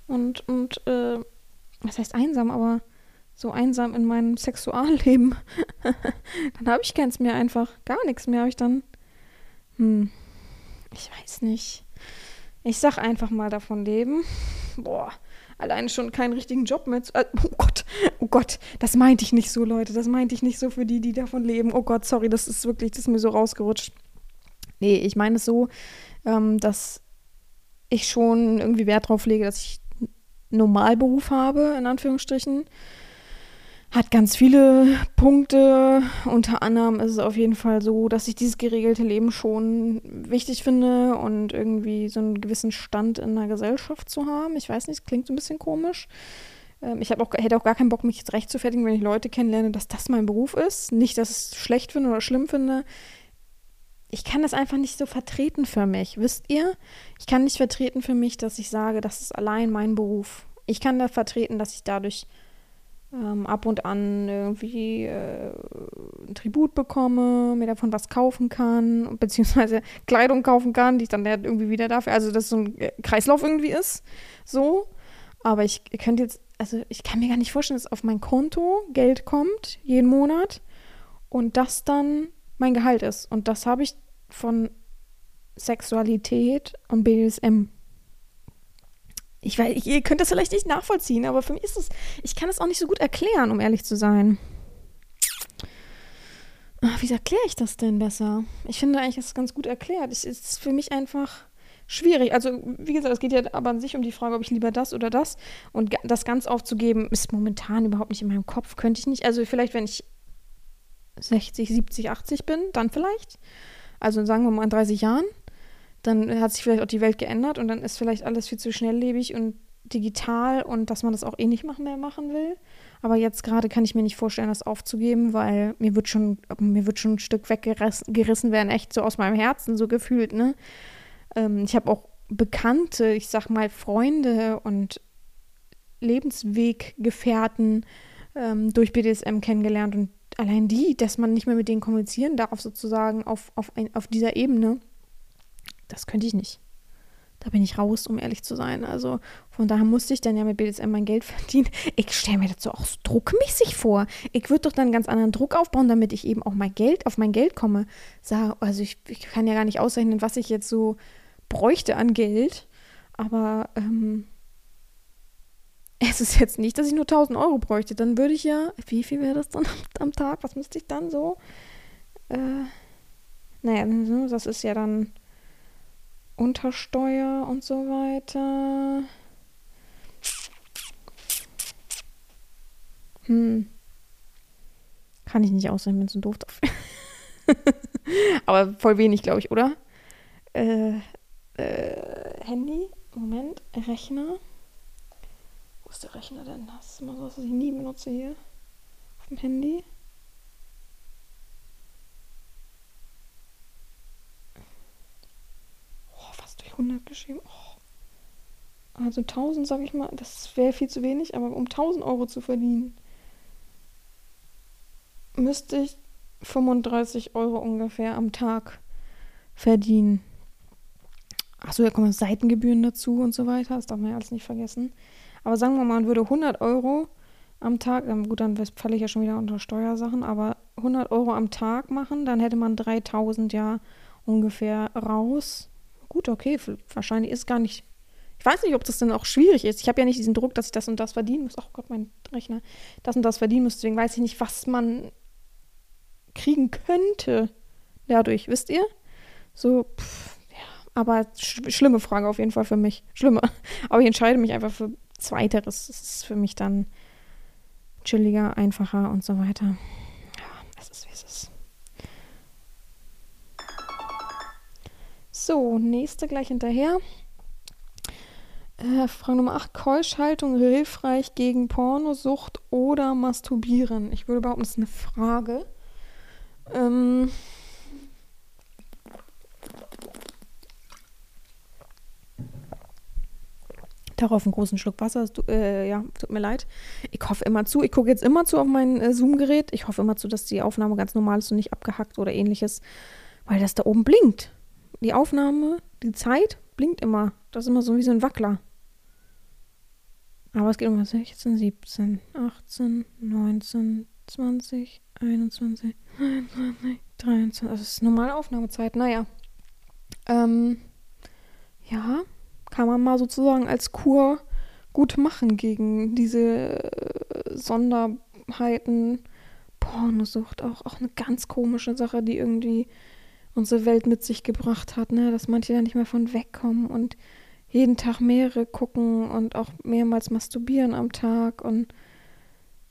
Und, und, äh, was heißt einsam, aber so einsam in meinem Sexualleben. dann habe ich keins mehr einfach. Gar nichts mehr habe ich dann. Hm. Ich weiß nicht. Ich sag einfach mal davon leben. Boah, alleine schon keinen richtigen Job mehr zu. Äh, oh Gott, oh Gott, das meinte ich nicht so, Leute. Das meinte ich nicht so für die, die davon leben. Oh Gott, sorry, das ist wirklich, das ist mir so rausgerutscht. Nee, ich meine es so, ähm, dass ich schon irgendwie Wert drauf lege, dass ich einen Normalberuf habe, in Anführungsstrichen hat ganz viele Punkte. Unter anderem ist es auf jeden Fall so, dass ich dieses geregelte Leben schon wichtig finde und irgendwie so einen gewissen Stand in der Gesellschaft zu haben. Ich weiß nicht, klingt so ein bisschen komisch. Ähm, ich auch, hätte auch gar keinen Bock, mich jetzt rechtfertigen, wenn ich Leute kennenlerne, dass das mein Beruf ist. Nicht, dass ich es schlecht finde oder schlimm finde. Ich kann das einfach nicht so vertreten für mich, wisst ihr? Ich kann nicht vertreten für mich, dass ich sage, das ist allein mein Beruf. Ich kann da vertreten, dass ich dadurch ähm, ab und an irgendwie äh, ein Tribut bekomme, mir davon was kaufen kann, beziehungsweise Kleidung kaufen kann, die ich dann irgendwie wieder dafür, also dass so ein äh, Kreislauf irgendwie ist, so. Aber ich könnte jetzt, also ich kann mir gar nicht vorstellen, dass auf mein Konto Geld kommt, jeden Monat, und das dann mein Gehalt ist. Und das habe ich von Sexualität und BDSM ich weiß, ihr könnt das vielleicht nicht nachvollziehen, aber für mich ist es, ich kann es auch nicht so gut erklären, um ehrlich zu sein. Ach, wie erkläre ich das denn besser? Ich finde eigentlich, es ist ganz gut erklärt. Es ist für mich einfach schwierig. Also, wie gesagt, es geht ja aber an sich um die Frage, ob ich lieber das oder das. Und das ganz aufzugeben, ist momentan überhaupt nicht in meinem Kopf. Könnte ich nicht. Also, vielleicht, wenn ich 60, 70, 80 bin, dann vielleicht. Also, sagen wir mal in 30 Jahren dann hat sich vielleicht auch die Welt geändert und dann ist vielleicht alles viel zu schnelllebig und digital und dass man das auch eh nicht mehr machen will. Aber jetzt gerade kann ich mir nicht vorstellen, das aufzugeben, weil mir wird schon, mir wird schon ein Stück weggerissen werden, echt so aus meinem Herzen, so gefühlt, ne? Ähm, ich habe auch Bekannte, ich sag mal Freunde und Lebensweggefährten ähm, durch BDSM kennengelernt und allein die, dass man nicht mehr mit denen kommunizieren darf, sozusagen auf, auf, ein, auf dieser Ebene, das könnte ich nicht. Da bin ich raus, um ehrlich zu sein. Also von daher musste ich dann ja mit BDSM mein Geld verdienen. Ich stelle mir so auch so druckmäßig vor. Ich würde doch dann einen ganz anderen Druck aufbauen, damit ich eben auch mein Geld, auf mein Geld komme. Also ich, ich kann ja gar nicht ausrechnen, was ich jetzt so bräuchte an Geld. Aber ähm, es ist jetzt nicht, dass ich nur 1000 Euro bräuchte. Dann würde ich ja, wie viel wäre das dann am Tag? Was müsste ich dann so? Äh, naja, das ist ja dann Untersteuer und so weiter. Hm. Kann ich nicht aussehen, wenn es ein doof dafür. Aber voll wenig, glaube ich, oder? Äh, äh, Handy. Moment. Rechner. Wo ist der Rechner denn? Das ist immer so, was ich nie benutze hier. Auf dem Handy. durch 100 geschrieben. Oh. Also 1000, sag ich mal, das wäre viel zu wenig, aber um 1000 Euro zu verdienen, müsste ich 35 Euro ungefähr am Tag verdienen. Achso, da kommen Seitengebühren dazu und so weiter. Das darf man ja alles nicht vergessen. Aber sagen wir mal, man würde 100 Euro am Tag, gut, dann falle ich ja schon wieder unter Steuersachen, aber 100 Euro am Tag machen, dann hätte man 3000 ja ungefähr raus gut, okay, wahrscheinlich ist gar nicht. Ich weiß nicht, ob das dann auch schwierig ist. Ich habe ja nicht diesen Druck, dass ich das und das verdienen muss. Ach Gott, mein Rechner. Das und das verdienen muss. Deswegen weiß ich nicht, was man kriegen könnte. Dadurch, wisst ihr? So, pff, ja, aber sch schlimme Frage auf jeden Fall für mich. Schlimme. Aber ich entscheide mich einfach für Zweiteres. Das ist für mich dann chilliger, einfacher und so weiter. Ja, es ist wie es ist. So, nächste gleich hinterher. Äh, Frage Nummer 8. Keuschhaltung hilfreich gegen Pornosucht oder Masturbieren? Ich würde behaupten, das ist eine Frage. Ähm, Darauf einen großen Schluck Wasser. Du, äh, ja, tut mir leid. Ich hoffe immer zu. Ich gucke jetzt immer zu auf mein äh, Zoom-Gerät. Ich hoffe immer zu, dass die Aufnahme ganz normal ist und nicht abgehackt oder ähnliches. Weil das da oben blinkt. Die Aufnahme, die Zeit blinkt immer. Das ist immer so wie so ein Wackler. Aber es geht um 16, 17, 18, 19, 20, 21, 22, 23. Das ist normale Aufnahmezeit. Naja. Ähm, ja, kann man mal sozusagen als Kur gut machen gegen diese äh, Sonderheiten. Pornosucht auch, auch eine ganz komische Sache, die irgendwie unsere Welt mit sich gebracht hat, ne? dass manche da nicht mehr von wegkommen und jeden Tag mehrere gucken und auch mehrmals masturbieren am Tag und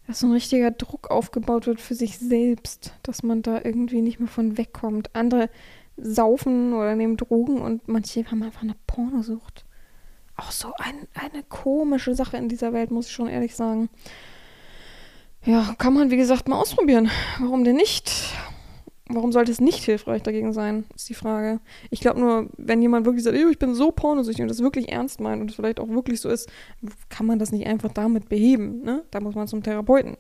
dass so ein richtiger Druck aufgebaut wird für sich selbst, dass man da irgendwie nicht mehr von wegkommt. Andere saufen oder nehmen Drogen und manche haben einfach eine Pornosucht. Auch so ein, eine komische Sache in dieser Welt, muss ich schon ehrlich sagen. Ja, kann man wie gesagt mal ausprobieren. Warum denn nicht? Warum sollte es nicht hilfreich dagegen sein, ist die Frage. Ich glaube nur, wenn jemand wirklich sagt, ich bin so pornosüchtig und das wirklich ernst meint und es vielleicht auch wirklich so ist, kann man das nicht einfach damit beheben. Ne? Da muss man zum Therapeuten.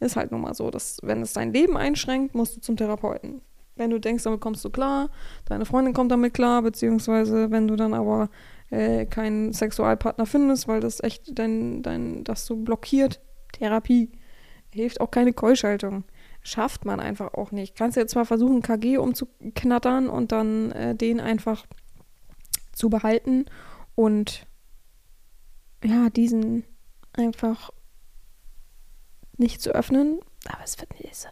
Ist halt nun mal so, dass wenn es dein Leben einschränkt, musst du zum Therapeuten. Wenn du denkst, damit kommst du klar, deine Freundin kommt damit klar, beziehungsweise wenn du dann aber äh, keinen Sexualpartner findest, weil das echt dein, dein, das so blockiert, Therapie. Hilft auch keine Keuschaltung schafft man einfach auch nicht. Kannst du jetzt zwar versuchen, KG umzuknattern und dann äh, den einfach zu behalten und ja, diesen einfach nicht zu öffnen, aber es wird nicht.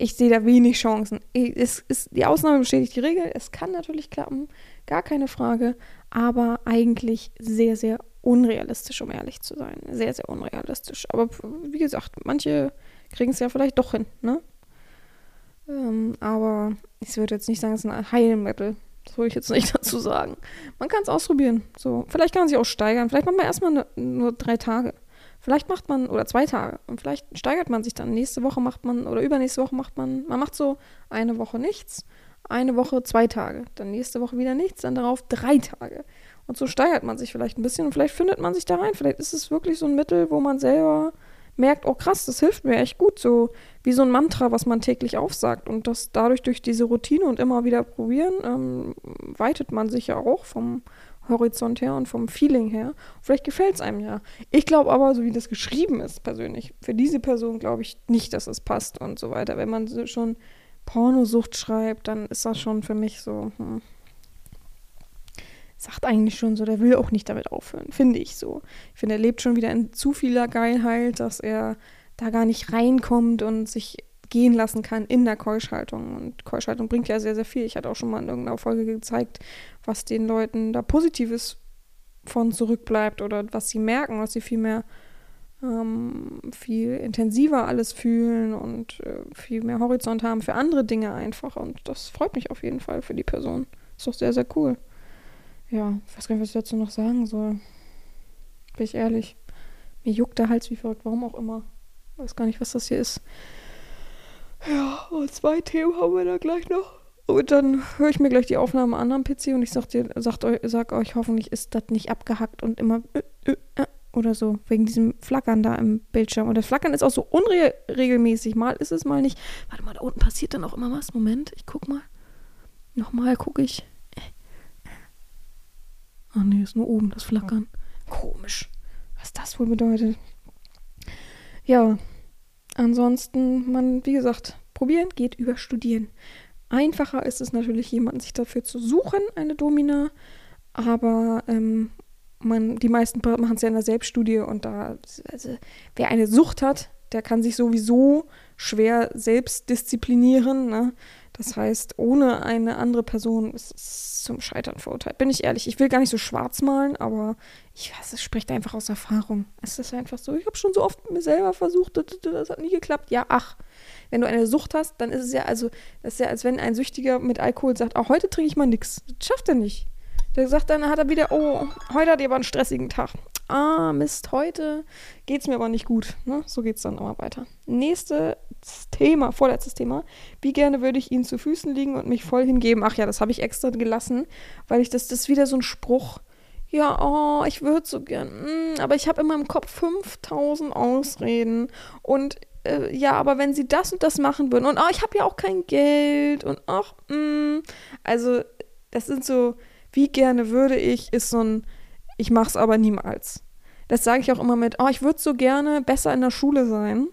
Ich sehe da wenig Chancen. Es ist, die Ausnahme bestätigt die Regel. Es kann natürlich klappen, gar keine Frage, aber eigentlich sehr, sehr unrealistisch, um ehrlich zu sein. Sehr, sehr unrealistisch. Aber wie gesagt, manche kriegen es ja vielleicht doch hin, ne? Ähm, aber ich würde jetzt nicht sagen, es ist ein Heilmittel. Das würde ich jetzt nicht dazu sagen. Man kann es ausprobieren. So, vielleicht kann man sich auch steigern. Vielleicht macht man erstmal ne, nur drei Tage. Vielleicht macht man, oder zwei Tage. Und vielleicht steigert man sich dann. Nächste Woche macht man, oder übernächste Woche macht man, man macht so eine Woche nichts, eine Woche zwei Tage. Dann nächste Woche wieder nichts, dann darauf drei Tage. Und so steigert man sich vielleicht ein bisschen und vielleicht findet man sich da rein. Vielleicht ist es wirklich so ein Mittel, wo man selber merkt, oh krass, das hilft mir echt gut, so wie so ein Mantra, was man täglich aufsagt. Und das dadurch durch diese Routine und immer wieder probieren, ähm, weitet man sich ja auch vom Horizont her und vom Feeling her. Vielleicht gefällt es einem ja. Ich glaube aber, so wie das geschrieben ist, persönlich, für diese Person glaube ich nicht, dass es passt und so weiter. Wenn man schon Pornosucht schreibt, dann ist das schon für mich so, hm, sagt eigentlich schon so, der will auch nicht damit aufhören, finde ich so. Ich finde, er lebt schon wieder in zu vieler Geilheit, dass er da gar nicht reinkommt und sich gehen lassen kann in der Keuschhaltung. Und Keuschhaltung bringt ja sehr, sehr viel. Ich hatte auch schon mal in irgendeiner Folge gezeigt, was den Leuten da Positives von zurückbleibt oder was sie merken, was sie viel mehr, ähm, viel intensiver alles fühlen und äh, viel mehr Horizont haben für andere Dinge einfach. Und das freut mich auf jeden Fall für die Person. Ist doch sehr, sehr cool ja, ich weiß gar nicht, was ich dazu noch sagen soll. Bin ich ehrlich. Mir juckt der Hals wie verrückt, warum auch immer. Ich weiß gar nicht, was das hier ist. Ja, und zwei Themen haben wir da gleich noch. Und dann höre ich mir gleich die Aufnahme am PC und ich sag, dir, sagt euch, sag euch, hoffentlich ist das nicht abgehackt und immer äh, äh, äh, oder so, wegen diesem Flackern da im Bildschirm. Und das Flackern ist auch so unregelmäßig. Mal ist es, mal nicht. Warte mal, da unten passiert dann auch immer was. Moment, ich guck mal. Nochmal gucke ich. Ach nee, ist nur oben das Flackern. Komisch. Was das wohl bedeutet. Ja, ansonsten, man, wie gesagt, probieren geht über studieren. Einfacher ist es natürlich, jemanden sich dafür zu suchen, eine Domina. Aber ähm, man, die meisten machen es ja in der Selbststudie und da, also, wer eine Sucht hat, der kann sich sowieso schwer selbst disziplinieren. Ne? Das heißt, ohne eine andere Person ist es zum Scheitern verurteilt. Bin ich ehrlich, ich will gar nicht so schwarz malen, aber ich weiß, es spricht einfach aus Erfahrung. Es ist einfach so, ich habe schon so oft mit mir selber versucht, das, hat nie geklappt. Ja, ach, wenn du eine Sucht hast, dann ist es ja, also, das ist ja, als wenn ein Süchtiger mit Alkohol sagt, auch heute trinke ich mal nichts. Das schafft er nicht. Der sagt dann, hat er wieder, oh, heute hat er aber einen stressigen Tag ah, Mist, heute geht es mir aber nicht gut. Ne? So geht es dann immer weiter. Nächstes Thema, vorletztes Thema. Wie gerne würde ich Ihnen zu Füßen liegen und mich voll hingeben? Ach ja, das habe ich extra gelassen, weil ich das, das ist wieder so ein Spruch. Ja, oh, ich würde so gern, mm, aber ich habe in meinem Kopf 5000 Ausreden und äh, ja, aber wenn sie das und das machen würden und oh, ich habe ja auch kein Geld und ach, mm, also das sind so, wie gerne würde ich, ist so ein, ich mache es aber niemals. Das sage ich auch immer mit, oh, ich würde so gerne besser in der Schule sein.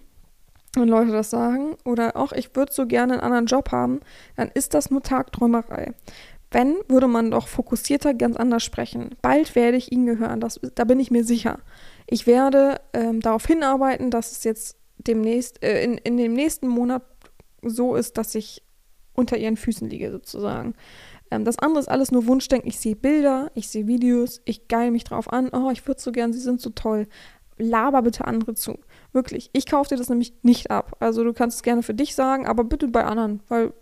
Wenn Leute das sagen, oder auch ich würde so gerne einen anderen Job haben, dann ist das nur Tagträumerei. Wenn, würde man doch fokussierter ganz anders sprechen. Bald werde ich Ihnen gehören, das, da bin ich mir sicher. Ich werde ähm, darauf hinarbeiten, dass es jetzt demnächst, äh, in, in dem nächsten Monat so ist, dass ich unter Ihren Füßen liege, sozusagen. Ähm, das andere ist alles nur Wunschdenken. Ich sehe Bilder, ich sehe Videos, ich geil mich drauf an. Oh, ich würde so gern, sie sind so toll. Laber bitte andere zu. Wirklich. Ich kaufe dir das nämlich nicht ab. Also du kannst es gerne für dich sagen, aber bitte bei anderen, weil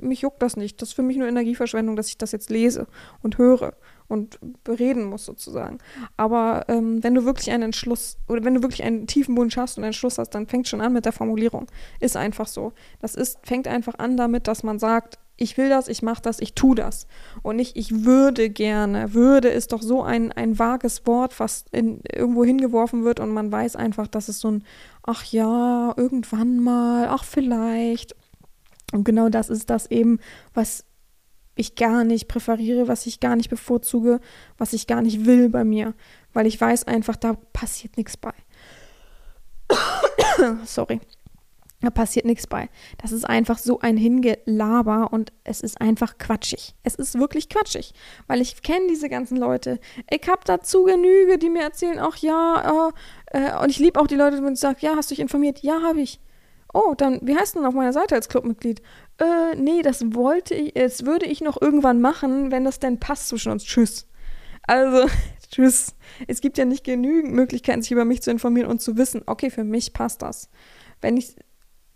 mich juckt das nicht. Das ist für mich nur Energieverschwendung, dass ich das jetzt lese und höre und bereden muss sozusagen. Aber ähm, wenn du wirklich einen Entschluss oder wenn du wirklich einen tiefen Wunsch hast und einen Entschluss hast, dann fängt schon an mit der Formulierung. Ist einfach so. Das ist, fängt einfach an damit, dass man sagt, ich will das, ich mache das, ich tue das. Und nicht, ich würde gerne. Würde ist doch so ein, ein vages Wort, was in, irgendwo hingeworfen wird und man weiß einfach, dass es so ein, ach ja, irgendwann mal, ach vielleicht. Und genau das ist das eben, was ich gar nicht präferiere, was ich gar nicht bevorzuge, was ich gar nicht will bei mir. Weil ich weiß einfach, da passiert nichts bei. Sorry. Da passiert nichts bei. Das ist einfach so ein Hingelaber und es ist einfach quatschig. Es ist wirklich quatschig, weil ich kenne diese ganzen Leute. Ich habe dazu Genüge, die mir erzählen, ach ja, äh, äh, und ich liebe auch die Leute, die sagen, ja, hast du dich informiert? Ja, habe ich. Oh, dann, wie heißt denn auf meiner Seite als Clubmitglied? Äh, nee, das wollte ich, das würde ich noch irgendwann machen, wenn das denn passt zwischen uns. Tschüss. Also, tschüss. Es gibt ja nicht genügend Möglichkeiten, sich über mich zu informieren und zu wissen, okay, für mich passt das. Wenn ich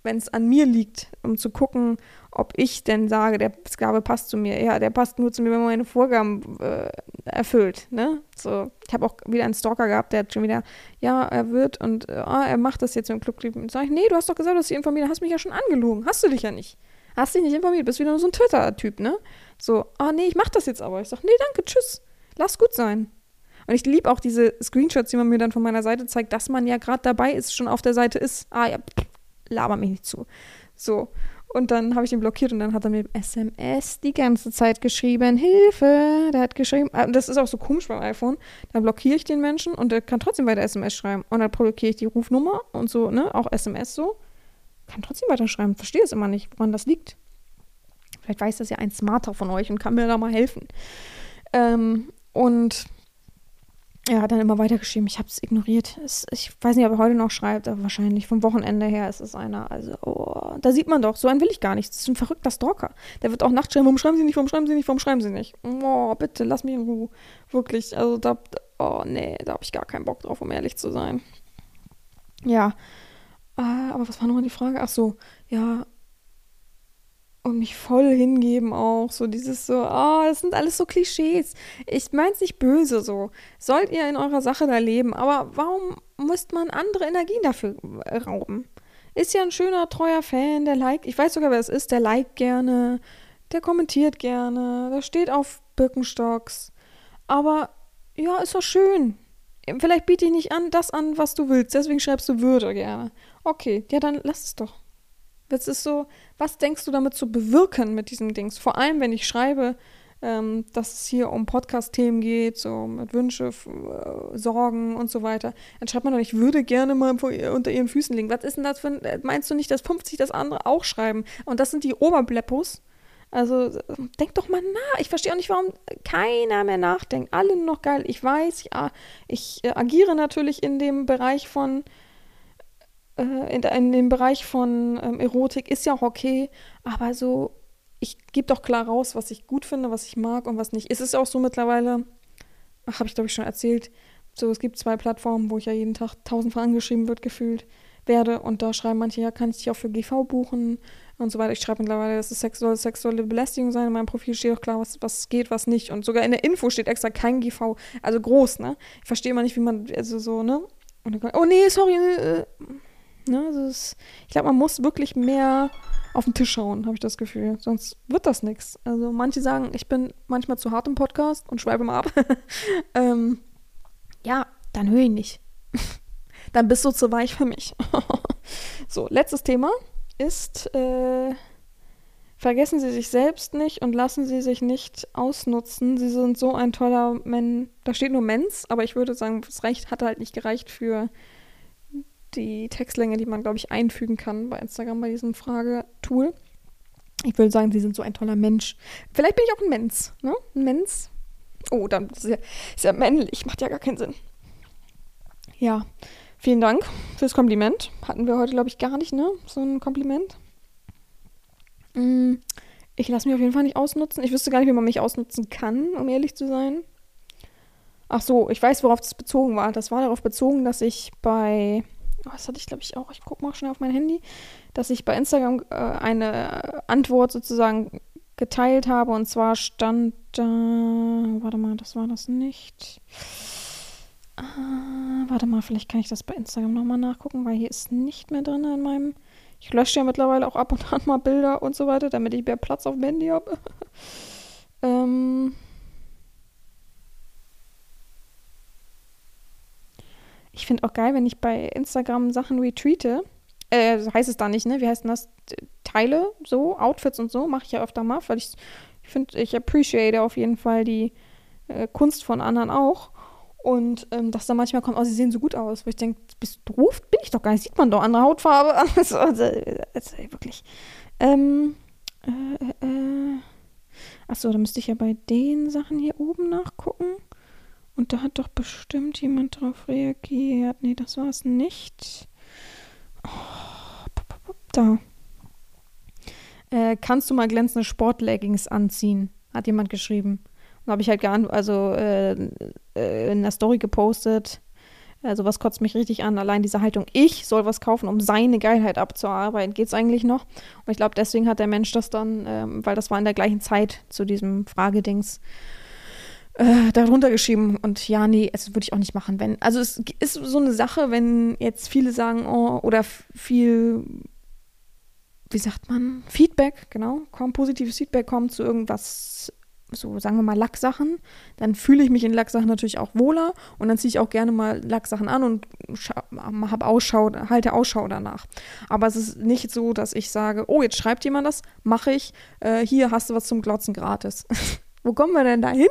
wenn es an mir liegt, um zu gucken, ob ich denn sage, der Sklave passt zu mir. Ja, der passt nur zu mir, wenn man meine Vorgaben äh, erfüllt. Ne? So, ich habe auch wieder einen Stalker gehabt, der hat schon wieder, ja, er wird und äh, oh, er macht das jetzt im Club. Sag ich, nee, du hast doch gesagt, du informiert hast mich ja schon angelogen. Hast du dich ja nicht. Hast dich nicht informiert, bist wieder nur so ein Twitter-Typ, ne? So, ah, nee, ich mach das jetzt aber. Ich sag, nee, danke, tschüss. Lass gut sein. Und ich liebe auch diese Screenshots, die man mir dann von meiner Seite zeigt, dass man ja gerade dabei ist, schon auf der Seite ist. Ah ja, pff, laber mich nicht zu. So. Und dann habe ich ihn blockiert und dann hat er mir SMS die ganze Zeit geschrieben, Hilfe, der hat geschrieben, ah, das ist auch so komisch beim iPhone, dann blockiere ich den Menschen und der kann trotzdem weiter SMS schreiben. Und dann blockiere ich die Rufnummer und so, ne, auch SMS so, kann trotzdem weiter schreiben. Verstehe es immer nicht, woran das liegt. Vielleicht weiß das ja ein Smarter von euch und kann mir da mal helfen. Ähm, und er hat dann immer weitergeschrieben. Ich habe es ignoriert. ich weiß nicht, ob er heute noch schreibt, aber wahrscheinlich vom Wochenende her ist es einer. Also, oh, da sieht man doch, so einen will ich gar nicht. Das ist ein verrückter Stalker. Der wird auch nachts schreiben, warum schreiben Sie nicht, warum schreiben Sie nicht, warum schreiben Sie nicht? Oh, bitte, lass mich in Ruhe. Wirklich, also da, oh nee, da habe ich gar keinen Bock drauf, um ehrlich zu sein. Ja, äh, aber was war nochmal die Frage? Ach so, ja, und mich voll hingeben auch. So dieses so, oh, das sind alles so Klischees. Ich meine es nicht böse so. Sollt ihr in eurer Sache da leben, aber warum muss man andere Energien dafür rauben? Ist ja ein schöner, treuer Fan, der liked, ich weiß sogar, wer es ist, der liked gerne, der kommentiert gerne, der steht auf Birkenstocks. Aber ja, ist doch schön. Vielleicht biete ich nicht an, das an, was du willst, deswegen schreibst du Würde gerne. Okay, ja, dann lass es doch. Das ist so, was denkst du damit zu bewirken mit diesem Dings? Vor allem, wenn ich schreibe, ähm, dass es hier um Podcast-Themen geht, so mit Wünsche, äh, Sorgen und so weiter. Dann schreibt man doch, ich würde gerne mal unter ihren Füßen liegen. Was ist denn das für ein, äh, meinst du nicht, dass 50 das andere auch schreiben? Und das sind die Oberbleppos. Also denk doch mal nach. Ich verstehe auch nicht, warum keiner mehr nachdenkt. Alle nur noch geil. Ich weiß, ich äh, agiere natürlich in dem Bereich von äh, in, in dem Bereich von ähm, Erotik ist ja auch okay, aber so, ich gebe doch klar raus, was ich gut finde, was ich mag und was nicht. Es ist auch so mittlerweile, habe ich glaube ich schon erzählt, so es gibt zwei Plattformen, wo ich ja jeden Tag tausendfach angeschrieben wird, gefühlt werde und da schreiben manche, ja, kann ich dich auch für GV buchen und so weiter. Ich schreibe mittlerweile, dass es sexuelle, sexuelle Belästigung sein. In meinem Profil steht auch klar, was, was geht, was nicht. Und sogar in der Info steht extra kein GV, also groß, ne? Ich verstehe immer nicht, wie man, also so, ne? Und dann, oh nee, sorry, äh, Ne, also es, ich glaube, man muss wirklich mehr auf den Tisch schauen, habe ich das Gefühl. Sonst wird das nichts. Also manche sagen, ich bin manchmal zu hart im Podcast und schreibe mal ab. ähm, ja, dann höre ich nicht. dann bist du zu weich für mich. so, letztes Thema ist, äh, vergessen Sie sich selbst nicht und lassen Sie sich nicht ausnutzen. Sie sind so ein toller Mensch. Da steht nur Mens, aber ich würde sagen, das Recht hat halt nicht gereicht für die Textlänge, die man, glaube ich, einfügen kann bei Instagram bei diesem Fragetool. Ich würde sagen, sie sind so ein toller Mensch. Vielleicht bin ich auch ein Mensch, ne? Ein Mensch. Oh, dann ist ja, ist ja männlich, macht ja gar keinen Sinn. Ja, vielen Dank fürs Kompliment. Hatten wir heute, glaube ich, gar nicht, ne? So ein Kompliment. Mm, ich lasse mich auf jeden Fall nicht ausnutzen. Ich wüsste gar nicht, wie man mich ausnutzen kann, um ehrlich zu sein. Ach so, ich weiß, worauf das bezogen war. Das war darauf bezogen, dass ich bei das hatte ich glaube ich auch, ich gucke mal schnell auf mein Handy, dass ich bei Instagram äh, eine Antwort sozusagen geteilt habe und zwar stand da, äh, warte mal, das war das nicht. Äh, warte mal, vielleicht kann ich das bei Instagram nochmal nachgucken, weil hier ist nicht mehr drin in meinem. Ich lösche ja mittlerweile auch ab und an mal Bilder und so weiter, damit ich mehr Platz auf dem Handy habe. ähm. Ich finde auch geil, wenn ich bei Instagram Sachen retweete. Äh, so heißt es da nicht, ne? Wie heißt denn das? Teile, so, Outfits und so, mache ich ja öfter mal, weil ich finde, ich appreciate auf jeden Fall die äh, Kunst von anderen auch. Und ähm, dass da manchmal kommt, oh, sie sehen so gut aus. Wo ich denke, bist du doof? Bin ich doch gar nicht. Sieht man doch andere Hautfarbe. also, also, also, wirklich. Ähm, äh, äh. Achso, da müsste ich ja bei den Sachen hier oben nachgucken. Und da hat doch bestimmt jemand drauf reagiert. Nee, das war es nicht. Oh, da. Äh, kannst du mal glänzende Sportleggings anziehen? Hat jemand geschrieben. Und habe ich halt gar also äh, äh, in der Story gepostet. Also was kotzt mich richtig an? Allein diese Haltung, ich soll was kaufen, um seine Geilheit abzuarbeiten. Geht's eigentlich noch? Und ich glaube, deswegen hat der Mensch das dann, ähm, weil das war in der gleichen Zeit zu diesem Fragedings äh, darunter geschrieben. Und ja, nee, das würde ich auch nicht machen. Wenn, also es ist so eine Sache, wenn jetzt viele sagen, oh, oder viel, wie sagt man, Feedback, genau, kommt, positives Feedback kommt zu irgendwas, so sagen wir mal Lacksachen, dann fühle ich mich in Lacksachen natürlich auch wohler und dann ziehe ich auch gerne mal Lacksachen an und habe Ausschau, halte Ausschau danach. Aber es ist nicht so, dass ich sage, oh, jetzt schreibt jemand das, mache ich, äh, hier hast du was zum Glotzen gratis. Wo kommen wir denn da hin?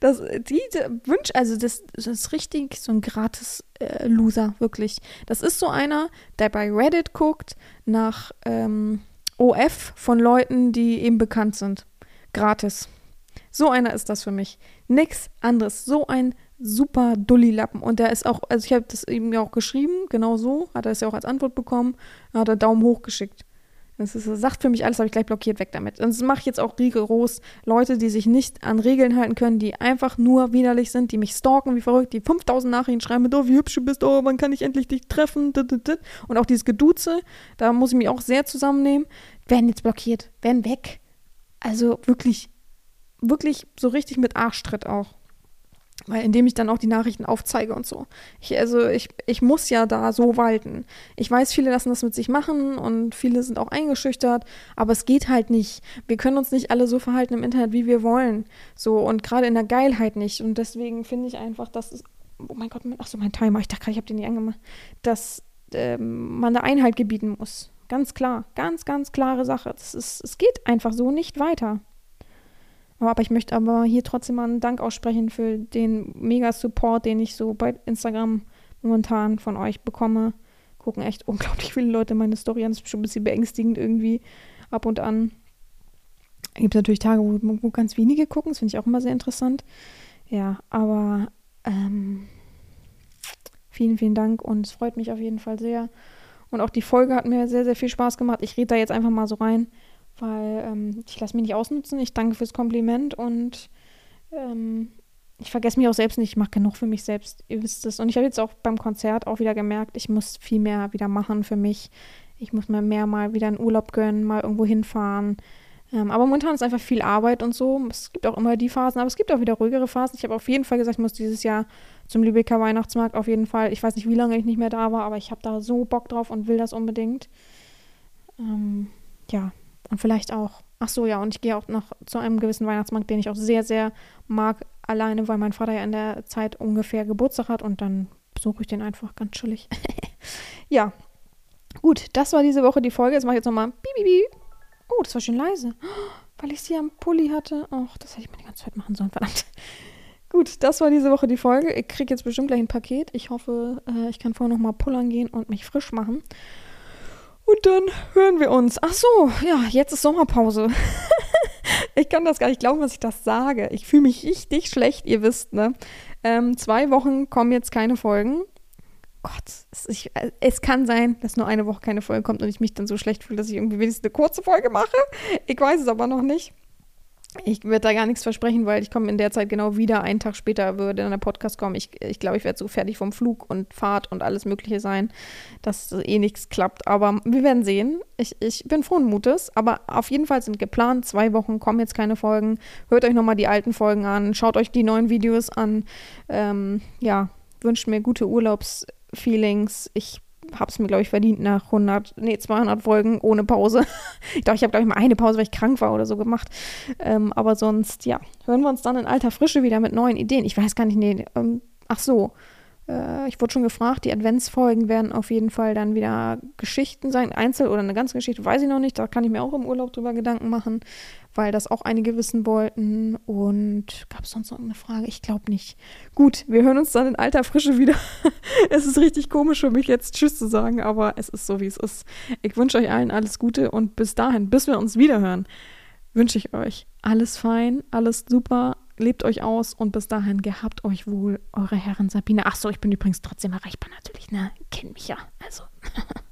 Das, diese Wünsch, also das, das ist richtig so ein gratis äh, Loser, wirklich. Das ist so einer, der bei Reddit guckt nach ähm, OF von Leuten, die eben bekannt sind. Gratis. So einer ist das für mich. Nix anderes. So ein super Dulli-Lappen. Und der ist auch, also ich habe das ihm ja auch geschrieben, genau so, hat er es ja auch als Antwort bekommen, hat er Daumen hoch geschickt. Das, ist, sagt für mich alles, habe ich gleich blockiert, weg damit. Und das mache ich jetzt auch rigoros. Leute, die sich nicht an Regeln halten können, die einfach nur widerlich sind, die mich stalken wie verrückt, die 5000 Nachrichten schreiben mit, oh, wie hübsch du bist, oh, wann kann ich endlich dich treffen, und auch dieses Geduze, da muss ich mich auch sehr zusammennehmen, werden jetzt blockiert, werden weg. Also wirklich, wirklich so richtig mit Arschtritt auch. Weil indem ich dann auch die Nachrichten aufzeige und so. Ich, also ich, ich muss ja da so walten. Ich weiß, viele lassen das mit sich machen und viele sind auch eingeschüchtert, aber es geht halt nicht. Wir können uns nicht alle so verhalten im Internet, wie wir wollen. So und gerade in der Geilheit nicht. Und deswegen finde ich einfach, dass es. Oh mein Gott, ach so, mein Timer, ich dachte gerade, ich habe den nicht angemacht. Dass ähm, man da Einhalt gebieten muss. Ganz klar, ganz, ganz klare Sache. Es geht einfach so nicht weiter. Aber ich möchte aber hier trotzdem mal einen Dank aussprechen für den mega Support, den ich so bei Instagram momentan von euch bekomme. Gucken echt unglaublich viele Leute meine Story an. Das ist schon ein bisschen beängstigend irgendwie ab und an. Gibt es natürlich Tage, wo, wo, ganz wenige gucken. Das finde ich auch immer sehr interessant. Ja, aber ähm, vielen, vielen Dank und es freut mich auf jeden Fall sehr. Und auch die Folge hat mir sehr, sehr viel Spaß gemacht. Ich rede da jetzt einfach mal so rein, weil ähm, ich lasse mich nicht ausnutzen. Ich danke fürs Kompliment und ähm, ich vergesse mich auch selbst nicht. Ich mache genug für mich selbst. Ihr wisst es. Und ich habe jetzt auch beim Konzert auch wieder gemerkt, ich muss viel mehr wieder machen für mich. Ich muss mir mehr mal wieder einen Urlaub gönnen, mal irgendwo hinfahren. Ähm, aber momentan ist einfach viel Arbeit und so. Es gibt auch immer die Phasen, aber es gibt auch wieder ruhigere Phasen. Ich habe auf jeden Fall gesagt, ich muss dieses Jahr zum Lübecker Weihnachtsmarkt auf jeden Fall. Ich weiß nicht, wie lange ich nicht mehr da war, aber ich habe da so Bock drauf und will das unbedingt. Ähm, ja, und vielleicht auch. Ach so, ja, und ich gehe auch noch zu einem gewissen Weihnachtsmarkt, den ich auch sehr, sehr mag, alleine, weil mein Vater ja in der Zeit ungefähr Geburtstag hat und dann besuche ich den einfach ganz chillig. ja, gut, das war diese Woche die Folge. Jetzt mache ich jetzt nochmal Bibibi. Oh, das war schön leise. Weil ich sie am Pulli hatte. Ach, das hätte ich mal die ganze Zeit machen sollen, verdammt. Gut, das war diese Woche die Folge. Ich kriege jetzt bestimmt gleich ein Paket. Ich hoffe, äh, ich kann vorher nochmal pullern gehen und mich frisch machen. Und dann hören wir uns. Ach so, ja, jetzt ist Sommerpause. ich kann das gar nicht glauben, was ich das sage. Ich fühle mich richtig schlecht, ihr wisst, ne? Ähm, zwei Wochen kommen jetzt keine Folgen. Gott, es, ich, es, kann sein, dass nur eine Woche keine Folge kommt und ich mich dann so schlecht fühle, dass ich irgendwie wenigstens eine kurze Folge mache. Ich weiß es aber noch nicht. Ich werde da gar nichts versprechen, weil ich komme in der Zeit genau wieder. Einen Tag später würde dann der Podcast kommen. Ich glaube, ich, glaub, ich werde so fertig vom Flug und Fahrt und alles Mögliche sein, dass eh nichts klappt. Aber wir werden sehen. Ich, ich bin frohen Mutes. Aber auf jeden Fall sind geplant, zwei Wochen kommen jetzt keine Folgen. Hört euch nochmal die alten Folgen an. Schaut euch die neuen Videos an. Ähm, ja, wünscht mir gute Urlaubsfeelings. Ich habe es mir, glaube ich, verdient nach 100, nee, 200 Folgen ohne Pause. ich glaube, ich habe, glaube ich, mal eine Pause, weil ich krank war oder so gemacht. Ähm, aber sonst, ja, hören wir uns dann in alter Frische wieder mit neuen Ideen. Ich weiß gar nicht, nee, ähm, ach so, äh, ich wurde schon gefragt, die Adventsfolgen werden auf jeden Fall dann wieder Geschichten sein, Einzel- oder eine ganze Geschichte, weiß ich noch nicht. Da kann ich mir auch im Urlaub drüber Gedanken machen, weil das auch einige wissen wollten. Und gab es sonst noch eine Frage? Ich glaube nicht. Gut, wir hören uns dann in alter Frische wieder. es ist richtig komisch für mich jetzt Tschüss zu sagen, aber es ist so, wie es ist. Ich wünsche euch allen alles Gute und bis dahin, bis wir uns wieder hören, wünsche ich euch alles fein, alles super lebt euch aus und bis dahin gehabt euch wohl, eure Herren Sabine. Ach so, ich bin übrigens trotzdem erreichbar natürlich, ne? Kennt mich ja. Also.